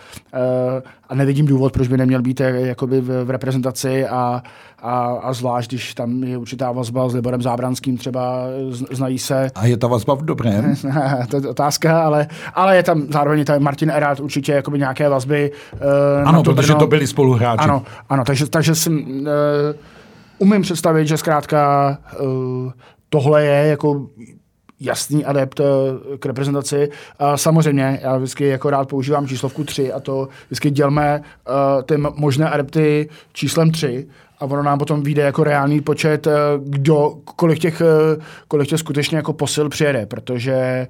a nevidím důvod, proč by neměl být jakoby v, v reprezentaci a, a, a zvlášť, když tam je určitá vazba s Liborem Zábranským třeba, znají se. A je ta vazba v dobrém? to je otázka, ale, ale je tam zároveň tam Martin Erat určitě jakoby nějaké vazby. Uh, ano, to protože Brno. to byli spoluhráči. Ano, ano takže, takže si, uh, umím představit, že zkrátka uh, tohle je jako jasný adept k reprezentaci. A samozřejmě, já vždycky jako rád používám číslovku 3 a to vždycky dělme uh, ty možné adepty číslem 3 a ono nám potom vyjde jako reálný počet, eh, kdo, kolik těch, eh, kolik těch skutečně jako posil přijede, protože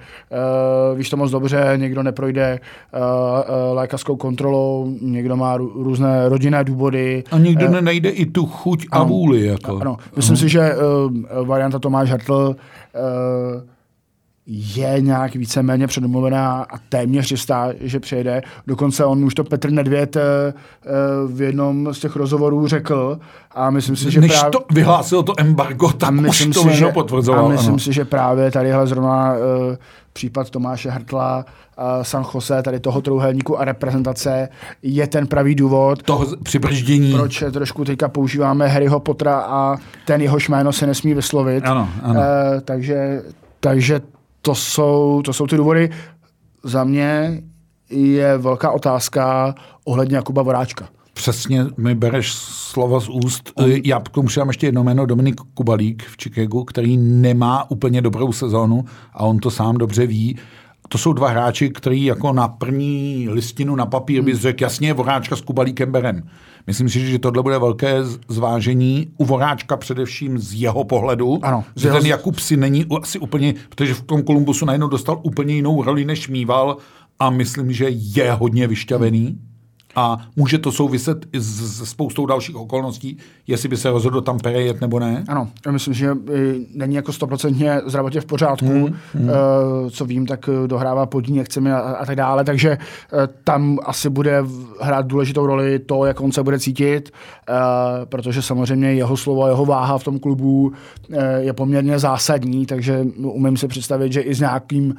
uh, víš to moc dobře, někdo neprojde uh, uh, lékařskou kontrolou, někdo má rů, různé rodinné důvody. A někdo uh, nenajde i tu chuť a vůli. Jako. Ano, myslím uh-huh. si, že uh, varianta Tomáš Hartl uh, je nějak víceméně předomluvená a téměř jistá, že přijede. Dokonce on už to Petr Nedvěd eh, eh, v jednom z těch rozhovorů řekl a myslím si, že Než právě... to vyhlásil to embargo, tak myslím už to si, že, potvrzoval. A myslím ano. si, že právě tadyhle zrovna uh, případ Tomáše Hrtla, San Jose, tady toho trouhelníku a reprezentace je ten pravý důvod. Toho přibrždění. Proč trošku teďka používáme Harryho Pottera a ten jeho jméno se nesmí vyslovit. Ano, ano. Takže, takže to jsou, to jsou ty důvody. Za mě je velká otázka ohledně Jakuba Voráčka. Přesně mi bereš slova z úst. On... Já k tomu přidám ještě jedno jméno, Dominik Kubalík v Chicagu, který nemá úplně dobrou sezónu a on to sám dobře ví. To jsou dva hráči, který jako na první listinu na papír bys řekl jasně Voráčka s Kubalíkem berem. Myslím si, že tohle bude velké zvážení u Voráčka především z jeho pohledu. Ano. Že ten Jakub si není asi úplně, protože v tom Kolumbusu najednou dostal úplně jinou roli, než mýval a myslím, že je hodně vyšťavený a může to souviset i s spoustou dalších okolností, jestli by se rozhodl tam perejet nebo ne? Ano, já myslím, že není jako stoprocentně zdravotně v pořádku. Hmm, hmm. Co vím, tak eh, dohrává podní nechcemi a, a tak dále, takže tam asi bude hrát důležitou roli to, jak on se bude cítit, protože samozřejmě jeho slovo, jeho váha v tom klubu je poměrně zásadní, takže umím si představit, že i s nějakým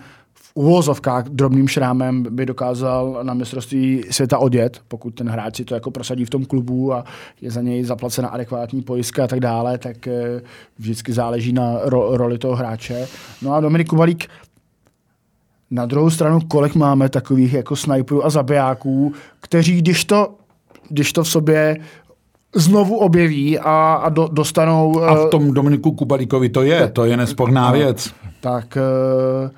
uvozovkách drobným šrámem by dokázal na mistrovství světa odjet, pokud ten hráč si to jako prosadí v tom klubu a je za něj zaplacena adekvátní pojistka a tak dále, tak eh, vždycky záleží na ro- roli toho hráče. No a Dominik Kubalík na druhou stranu, kolik máme takových jako sniperů a zabijáků, kteří, když to, když to v sobě znovu objeví a, a do, dostanou... A v tom Dominiku Kubalíkovi to je, to je nesporná věc. Tak uh,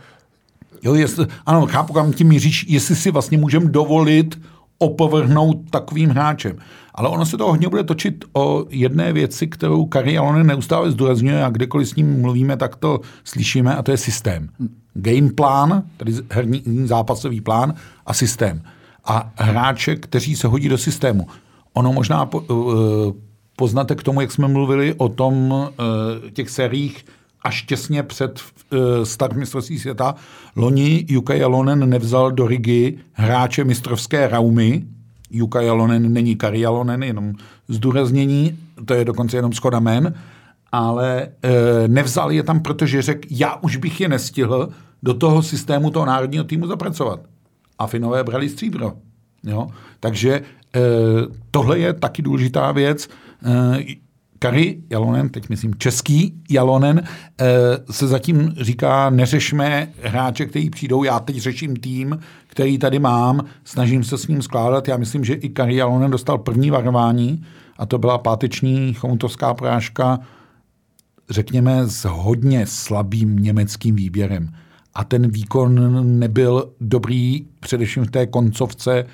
Jo, jestli, ano, chápu, kam tím míříš, jestli si vlastně můžeme dovolit opovrhnout takovým hráčem. Ale ono se to hodně bude točit o jedné věci, kterou Kari Alonen neustále zdůrazňuje a kdekoliv s ním mluvíme, tak to slyšíme a to je systém. Game plán, tedy herní zápasový plán a systém. A hráče, kteří se hodí do systému. Ono možná po, uh, poznáte k tomu, jak jsme mluvili o tom uh, těch seriích až těsně před uh, start mistrovství světa. Loni Jukka Jalonen nevzal do Rigi hráče mistrovské raumy. Jukka Jalonen není Kari Jalonen, jenom zdůraznění, to je dokonce jenom schoda men, ale uh, nevzal je tam, protože řekl, já už bych je nestihl do toho systému toho národního týmu zapracovat. A Finové brali stříbro. Jo? Takže uh, tohle je taky důležitá věc. Uh, Kari Jalonen, teď myslím český Jalonen, eh, se zatím říká, neřešme hráče, kteří přijdou, já teď řeším tým, který tady mám, snažím se s ním skládat. Já myslím, že i Kari Jalonen dostal první varování a to byla páteční chomutowská porážka, řekněme, s hodně slabým německým výběrem. A ten výkon nebyl dobrý, především v té koncovce,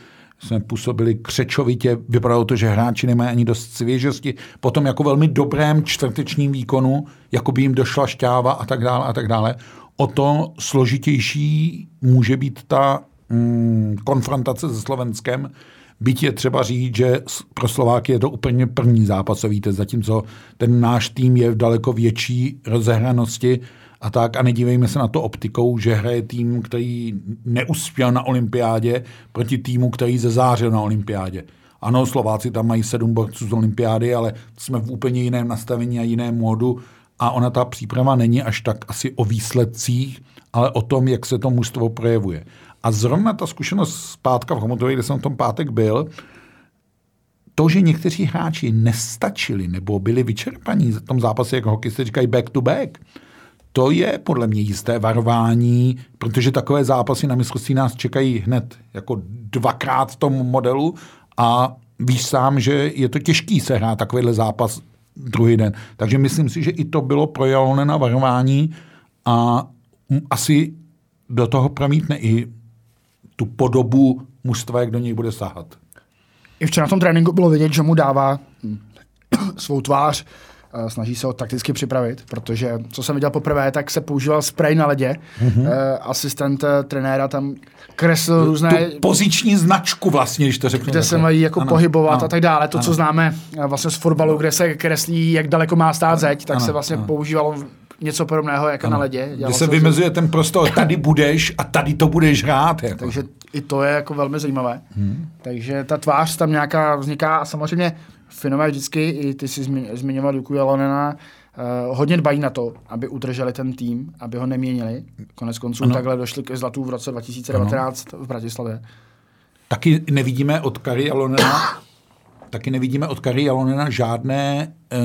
jsme působili křečovitě, vypadalo to, že hráči nemají ani dost svěžosti, potom jako velmi dobrém čtvrtečním výkonu, jako by jim došla šťáva a tak dále a tak dále. O to složitější může být ta mm, konfrontace se Slovenskem, Byť je třeba říct, že pro Slováky je to úplně první zápasový test, zatímco ten náš tým je v daleko větší rozehranosti a tak. A nedívejme se na to optikou, že hraje tým, který neuspěl na olympiádě proti týmu, který zezářil na olympiádě. Ano, Slováci tam mají sedm borců z olympiády, ale jsme v úplně jiném nastavení a jiném módu a ona ta příprava není až tak asi o výsledcích, ale o tom, jak se to mužstvo projevuje. A zrovna ta zkušenost z pátka v Homotově, kde jsem v tom pátek byl, to, že někteří hráči nestačili nebo byli vyčerpaní v tom zápase, jak hokejisté říkají back to back, to je podle mě jisté varování, protože takové zápasy na mistrovství nás čekají hned jako dvakrát v tom modelu a víš sám, že je to těžký sehrát takovýhle zápas druhý den. Takže myslím si, že i to bylo pro Jalonena varování a asi do toho promítne i tu podobu mužstva, jak do něj bude sahat. I včera na tom tréninku bylo vidět, že mu dává svou tvář, snaží se ho takticky připravit, protože co jsem viděl poprvé, tak se používal spray na ledě. Mm-hmm. Asistent eh, trenéra tam kreslil různé... Tu poziční značku vlastně, když to řeknu. Kde se mají jako ano, pohybovat ano, a tak dále. To, ano. co známe vlastně z fotbalu, kde se kreslí, jak daleko má stát zeď, tak ano, se vlastně ano. používalo něco podobného jako ano. na ledě. Kde se vymezuje ten prostor, tady budeš a tady to budeš hrát. Jako. Takže i to je jako velmi zajímavé. Hmm. Takže ta tvář tam nějaká vzniká a samozřejmě Finové vždycky, i ty jsi zmiňoval Luku Jalonena, uh, hodně dbají na to, aby udrželi ten tým, aby ho neměnili. Konec konců ano. takhle došli ke zlatu v roce 2019 ano. v Bratislavě. Taky nevidíme od Kari Jalonena taky nevidíme od Kari Jalonena žádné e,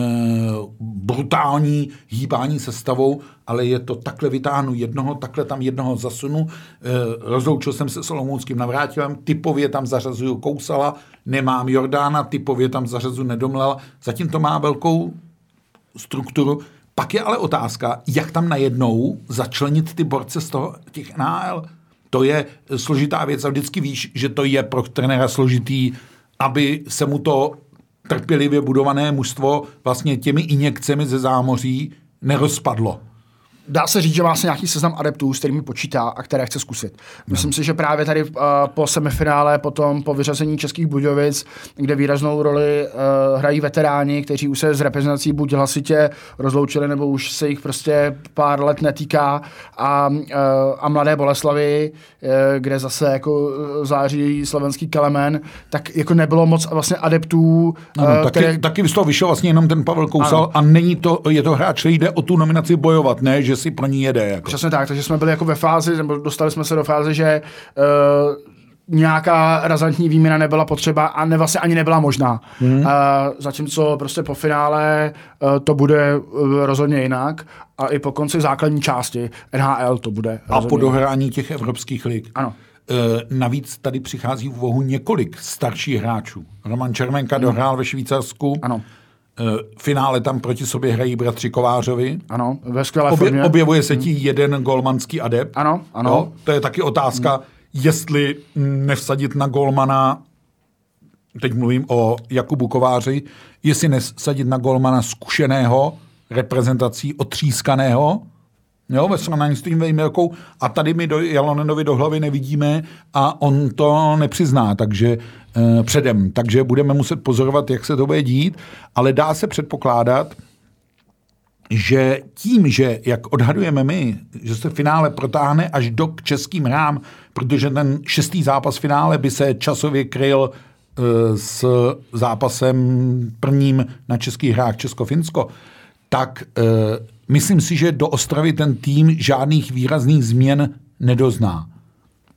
brutální hýbání sestavou, ale je to takhle vytáhnu jednoho, takhle tam jednoho zasunu. E, rozloučil jsem se s Olomouckým navrátilem, typově tam zařazuju Kousala, nemám Jordána, typově tam zařazuju Nedomlela. Zatím to má velkou strukturu. Pak je ale otázka, jak tam najednou začlenit ty borce z toho, těch NHL. To je složitá věc a vždycky víš, že to je pro trenéra složitý aby se mu to trpělivě budované mužstvo vlastně těmi injekcemi ze zámoří nerozpadlo dá se říct, že má se nějaký seznam adeptů, s kterými počítá a které chce zkusit. Myslím no. si, že právě tady uh, po semifinále, potom po vyřazení Českých Budějovic, kde výraznou roli uh, hrají veteráni, kteří už se z reprezentací buď hlasitě rozloučili, nebo už se jich prostě pár let netýká a, uh, a mladé Boleslavy, uh, kde zase jako září slovenský kelemen, tak jako nebylo moc vlastně adeptů. Ano, uh, taky, které... taky z toho vyšel vlastně jenom ten Pavel Kousal ano. a není to, je to hráč, který jde o tu nominaci bojovat, ne, že si pro ní jede. Jako. Přesně tak, takže jsme byli jako ve fázi, nebo dostali jsme se do fáze, že uh, nějaká razantní výměna nebyla potřeba a ne, vlastně ani nebyla možná. Hmm. Uh, zatímco prostě po finále uh, to bude uh, rozhodně jinak a i po konci základní části NHL to bude A po dohrání těch evropských lig. Ano. Uh, navíc tady přichází v úvahu několik starších hráčů. Roman Červenka hmm. dohrál ve Švýcarsku. Ano. Uh, finále tam proti sobě hrají bratři Kovářovi. Ano, ve skvělé Obje, formě. Objevuje se ti hmm. jeden golmanský adept. Ano, ano. Jo? To je taky otázka, hmm. jestli nevsadit na golmana, teď mluvím o Jakubu Kováři, jestli nesadit na golmana zkušeného, reprezentací otřískaného, Jo, ve srovnání s tím Vejmelkou. A tady my do Jalonenovi do hlavy nevidíme a on to nepřizná, takže e, předem. Takže budeme muset pozorovat, jak se to bude dít, ale dá se předpokládat, že tím, že, jak odhadujeme my, že se finále protáhne až do k českým hrám, protože ten šestý zápas finále by se časově kryl e, s zápasem prvním na českých hrách Česko-Finsko, tak e, Myslím si, že do Ostravy ten tým žádných výrazných změn nedozná.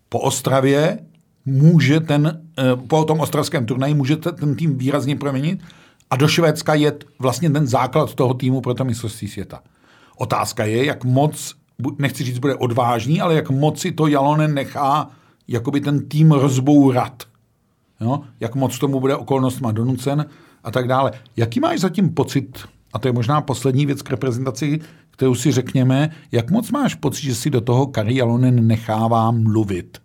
Po Ostravě může ten, eh, po tom ostravském turnaji může ten tým výrazně proměnit a do Švédska je vlastně ten základ toho týmu pro to mistrovství světa. Otázka je, jak moc, nechci říct, bude odvážný, ale jak moc si to Jalonen nechá jakoby ten tým rozbourat. Jo? Jak moc tomu bude okolnostma donucen a tak dále. Jaký máš zatím pocit a to je možná poslední věc k reprezentaci, kterou si řekněme, jak moc máš pocit, že si do toho Kari Jalonen nechává mluvit?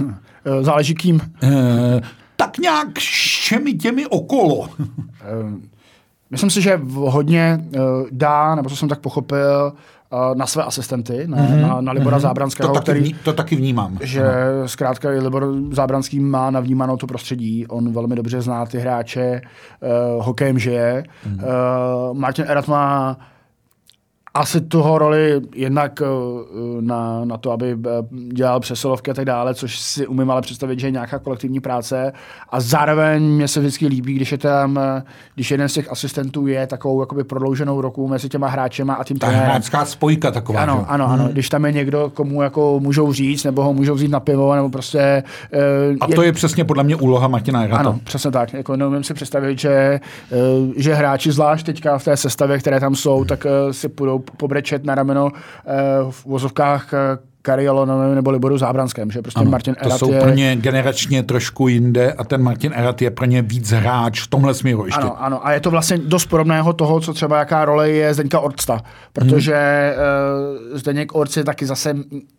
Hm, záleží kým. E, tak nějak všemi těmi okolo. Eh, myslím si, že hodně eh, dá, nebo co jsem tak pochopil, na své asistenty, ne, mm-hmm. na, na Libora mm-hmm. Zábranského, to taky, který, to taky vnímám. Že ano. zkrátka Libor Zábranský má navnímanou to prostředí, on velmi dobře zná ty hráče, uh, hokejem žije. Mm-hmm. Uh, Martin Erat má asi toho roli jednak eh, na, na to, aby eh, dělal přesilovky a tak dále, což si umím ale představit, že je nějaká kolektivní práce. A zároveň mě se vždycky líbí, když je tam, eh, když jeden z těch asistentů je takovou jakoby prodlouženou roku mezi těma hráčema a tím Ta hráčská spojka taková. Ano, že? ano, ano. Hmm. Když tam je někdo, komu jako můžou říct, nebo ho můžou vzít na pivo, nebo prostě... a to je, je přesně podle mě úloha Martina Erata. Ano, přesně tak. Jako neumím si představit, že, že hráči, zvlášť teďka v té sestavě, které tam jsou, tak si půjdou pobrečet na rameno eh, v vozovkách eh, Kariolonovi nebo Liboru Zábranském, že prostě Ano, Martin to Erat jsou je... pro ně generačně trošku jinde a ten Martin Erat je pro ně víc hráč v tomhle směru ještě. Ano, ano, a je to vlastně dost podobného toho, co třeba jaká role je Zdeňka Orcta, protože hmm. uh, Zdeněk Orc je taky zase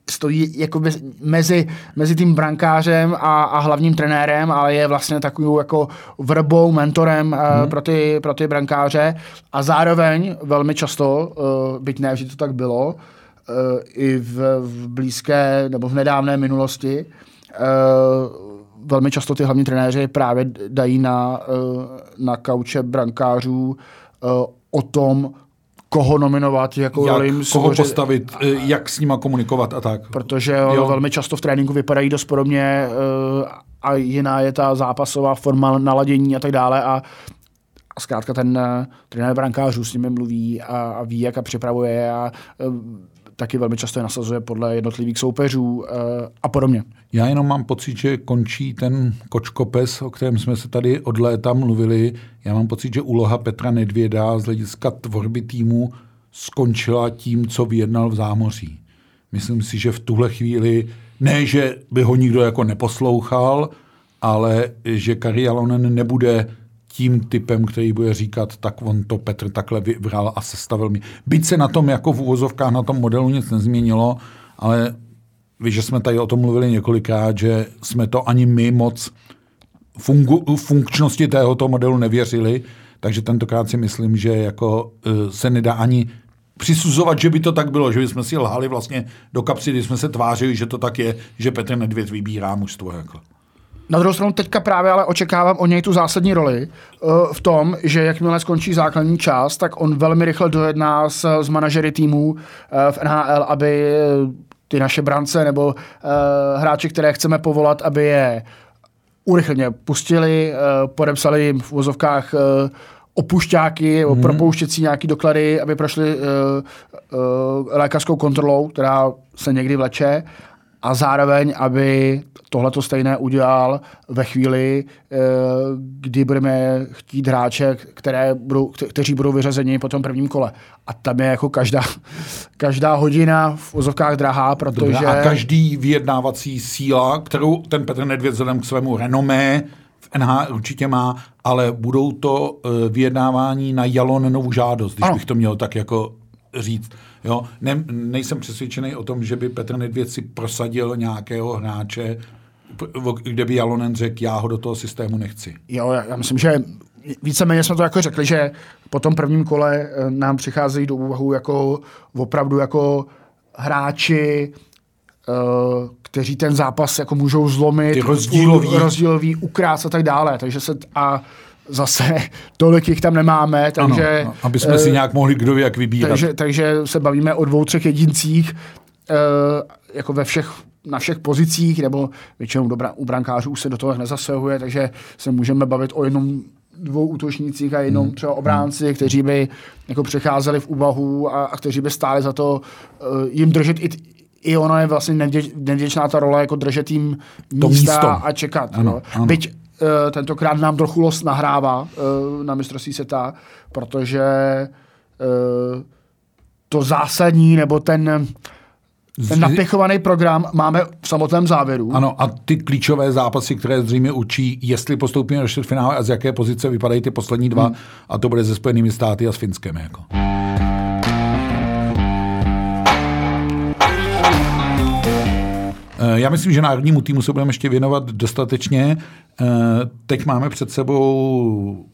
stojí jako mezi, mezi tím brankářem a, a hlavním trenérem, ale je vlastně takovou jako vrbou, mentorem hmm. uh, pro, ty, pro ty brankáře a zároveň velmi často, uh, byť ne, že to tak bylo, i v, v blízké nebo v nedávné minulosti, uh, velmi často ty hlavní trenéři právě dají na, na kauče brankářů o tom, koho nominovat, jakou jak, roli jim koho souři... postavit, jak s nima komunikovat a tak. Protože jo. velmi často v tréninku vypadají dost podobně a jiná je ta zápasová forma naladění a tak dále a a zkrátka ten trenér brankářů s nimi mluví a, a ví, jak a připravuje a taky velmi často je nasazuje podle jednotlivých soupeřů uh, a podobně. Já jenom mám pocit, že končí ten kočkopes, o kterém jsme se tady od léta mluvili. Já mám pocit, že úloha Petra Nedvěda z hlediska tvorby týmu skončila tím, co vyjednal v zámoří. Myslím si, že v tuhle chvíli, ne, že by ho nikdo jako neposlouchal, ale že Kari Alonen nebude tím typem, který bude říkat, tak on to Petr takhle vybral a sestavil mi. Byť se na tom jako v úvozovkách na tom modelu nic nezměnilo, ale víš, že jsme tady o tom mluvili několikrát, že jsme to ani my moc fungu, funkčnosti tohoto modelu nevěřili, takže tentokrát si myslím, že jako uh, se nedá ani přisuzovat, že by to tak bylo, že bychom si lhali vlastně do kapsy, kdy jsme se tvářili, že to tak je, že Petr Nedvěd vybírá mužstvo. Jako. Na druhou stranu teďka právě ale očekávám od něj tu zásadní roli uh, v tom, že jakmile skončí základní část, tak on velmi rychle dojedná s, s manažery týmů uh, v NHL, aby ty naše brance nebo uh, hráči, které chceme povolat, aby je urychleně pustili, podepsali jim v vozovkách opušťáky, hmm. propouštěcí nějaký doklady, aby prošli uh, uh, lékařskou kontrolou, která se někdy vleče a zároveň, aby tohle to stejné udělal ve chvíli, eh, kdy budeme chtít hráče, které budou, kteří budou vyřazeni po tom prvním kole. A tam je jako každá, každá hodina v ozovkách drahá, protože... A každý vyjednávací síla, kterou ten Petr Nedvěd vzhledem k svému renomé v NH určitě má, ale budou to eh, vyjednávání na Jalonenovu žádost, když ano. bych to měl tak jako říct. Jo? Ne, nejsem přesvědčený o tom, že by Petr Nedvěd si prosadil nějakého hráče, kde by Jalonen řekl, já ho do toho systému nechci. Jo, já, já myslím, že víceméně jsme to jako řekli, že po tom prvním kole eh, nám přicházejí do úvahu jako opravdu jako hráči, uh, kteří ten zápas jako můžou zlomit, rozdílový. rozdílový, ukrát a tak dále. Takže se a zase tolik jich tam nemáme, takže... Ano, aby jsme si nějak mohli kdo jak vybírat. Takže, takže se bavíme o dvou, třech jedincích, uh, jako ve všech na všech pozicích, nebo většinou do, u brankářů se do toho nezasahuje, takže se můžeme bavit o jednom dvou útočnících a jednom hmm. třeba obránci, kteří by jako přecházeli v úvahu a, a kteří by stáli za to uh, jim držet i, i ono je vlastně nevděč, nevděčná ta role, jako držet jim místa místo. a čekat. Ano, no. ano. Byť tentokrát nám trochu los nahrává uh, na mistrovství seta, protože uh, to zásadní, nebo ten ten napěchovaný program máme v samotném závěru. Ano, a ty klíčové zápasy, které zřejmě učí, jestli postoupíme do čtvrtfinále a z jaké pozice vypadají ty poslední dva, hmm. a to bude se Spojenými státy a s Finskem. Jako. Já myslím, že národnímu týmu se budeme ještě věnovat dostatečně. Eh, teď máme před sebou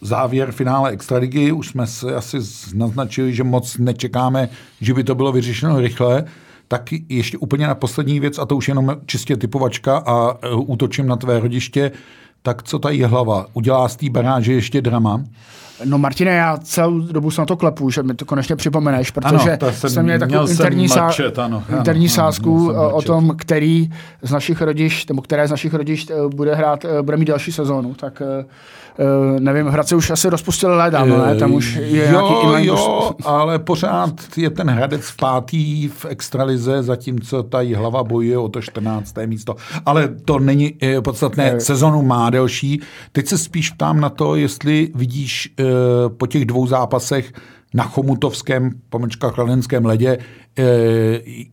závěr finále Extraligy. Už jsme se asi naznačili, že moc nečekáme, že by to bylo vyřešeno rychle. Tak ještě úplně na poslední věc, a to už jenom čistě typovačka a e, útočím na tvé rodiště. Tak co ta hlava? Udělá z té baráže ještě drama? No Martine, já celou dobu se na to klepu, že mi to konečně připomeneš, protože ano, jsem, jsem měl takovou interní, sá, mačet, ano, interní ano, sázku ano, o tom, který z našich rodišť, nebo které z našich rodišť e, bude hrát, e, bude mít další sezónu. Tak Uh, nevím, Hradce už asi rozpustili léda, no ne? Tam už je jo, nějaký jo, ale pořád je ten Hradec pátý v extralize, zatímco ta hlava bojuje o to 14. místo. Ale to není podstatné, sezonu má delší. Teď se spíš ptám na to, jestli vidíš po těch dvou zápasech na Chomutovském, pomlčka kladenském ledě,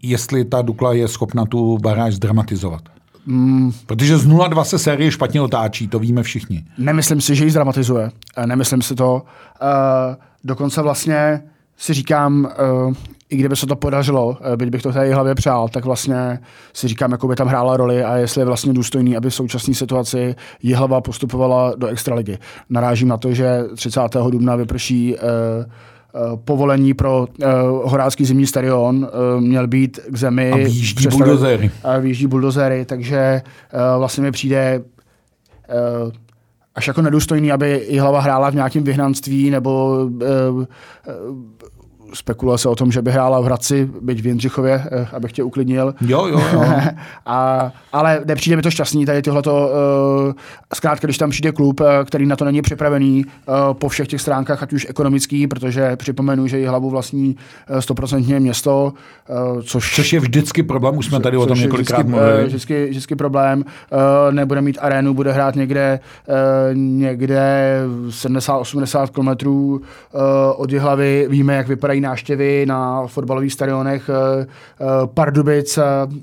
jestli ta Dukla je schopna tu baráž zdramatizovat. Mm. Protože z 0-2 se série špatně otáčí, to víme všichni. Nemyslím si, že ji zdramatizuje. Nemyslím si to. Uh, dokonce vlastně si říkám, uh, i kdyby se to podařilo, eh, byť bych to tady hlavě přál, tak vlastně si říkám, jakou by tam hrála roli a jestli je vlastně důstojný, aby v současné situaci hlava postupovala do extraligy. Narážím na to, že 30. dubna vyprší uh, povolení pro uh, horácký zimní stadion uh, měl být k zemi. A výjíždí buldozery. A výjíždí buldozery, takže uh, vlastně mi přijde uh, až jako nedůstojný, aby hlava hrála v nějakém vyhnanství nebo uh, uh, spekuluje se o tom, že by hrála v Hradci, byť v Jindřichově, eh, abych tě uklidnil. Jo, jo, jo. a, ale nepřijde mi to šťastný, tady tohleto, uh, zkrátka, když tam přijde klub, uh, který na to není připravený uh, po všech těch stránkách, ať už ekonomický, protože připomenu, že je hlavu vlastní stoprocentně město, uh, což, což je vždycky problém, už jsme tady o tom několikrát vždycky, mluvili. Vždycky, vždycky problém, uh, nebude mít arénu, bude hrát někde, uh, někde 70-80 kilometrů uh, od hlavy, víme, jak vypadají návštěvy na fotbalových stadionech eh, eh, Pardubic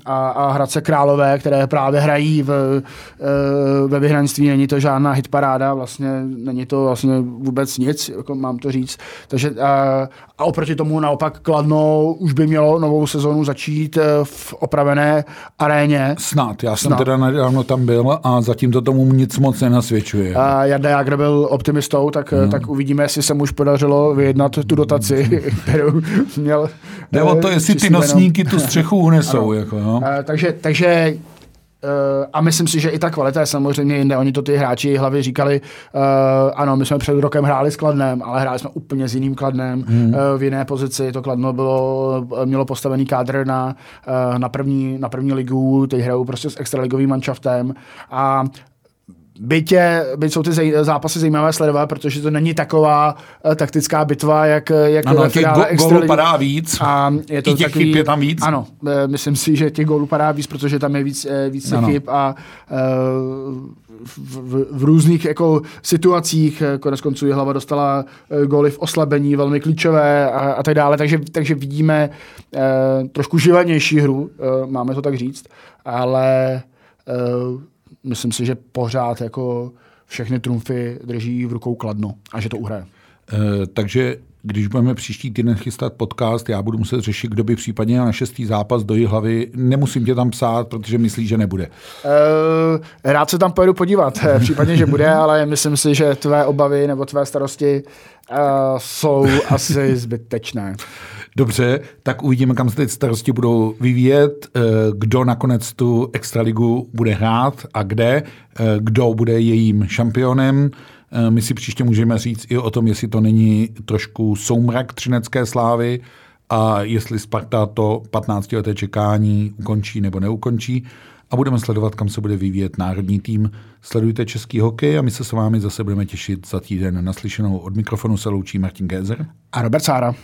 a, a Hradce Králové, které právě hrají v, eh, ve vyhranství. Není to žádná hitparáda, vlastně není to vlastně vůbec nic, jako mám to říct. Takže, a, a oproti tomu naopak Kladno už by mělo novou sezonu začít v opravené aréně. Snad, já jsem Snad. teda nedávno tam byl a zatím to tomu nic moc nenasvědčuje. A Jarda Jagr byl optimistou, tak, no. tak uvidíme, jestli se mu už podařilo vyjednat tu dotaci, kterou měl. Jde o to, eh, jestli ty nosníky tu střechu unesou. jako, no. uh, takže, takže Uh, a myslím si, že i ta kvalita je samozřejmě jinde. Oni to ty hráči hlavy říkali, uh, ano, my jsme před rokem hráli s Kladnem, ale hráli jsme úplně s jiným Kladnem, mm. uh, v jiné pozici. To Kladno bylo, mělo postavený kádr na, uh, na, první, na první ligu, teď hrajou prostě s extraligovým manšaftem a Byť, je, byť jsou ty zápasy zajímavé sledovat, protože to není taková uh, taktická bitva, jak, jak ano, ve finále go, gólů padá víc. A je to I těch takový, chyb je tam víc. Ano, uh, myslím si, že těch gólů padá víc, protože tam je víc, uh, víc chyb a uh, v, v, v různých jako situacích, konec konců hlava dostala góly v oslabení, velmi klíčové a, a tak dále, takže, takže vidíme uh, trošku živelnější hru, uh, máme to tak říct, ale uh, myslím si, že pořád jako všechny trumfy drží v rukou kladno a že to uhraje. E, takže když budeme příští týden chystat podcast, já budu muset řešit, kdo by případně na šestý zápas do hlavy. Nemusím tě tam psát, protože myslíš, že nebude. Uh, rád se tam pojedu podívat, eh, případně, že bude, ale myslím si, že tvé obavy nebo tvé starosti uh, jsou asi zbytečné. Dobře, tak uvidíme, kam se teď starosti budou vyvíjet, eh, kdo nakonec tu extraligu bude hrát a kde, eh, kdo bude jejím šampionem. Eh, my si příště můžeme říct i o tom, jestli to není trošku soumrak třinecké slávy a jestli Sparta to 15 leté čekání ukončí nebo neukončí. A budeme sledovat, kam se bude vyvíjet národní tým. Sledujte český hokej a my se s vámi zase budeme těšit za týden. Naslyšenou od mikrofonu se loučí Martin Gézer a Robert Sára.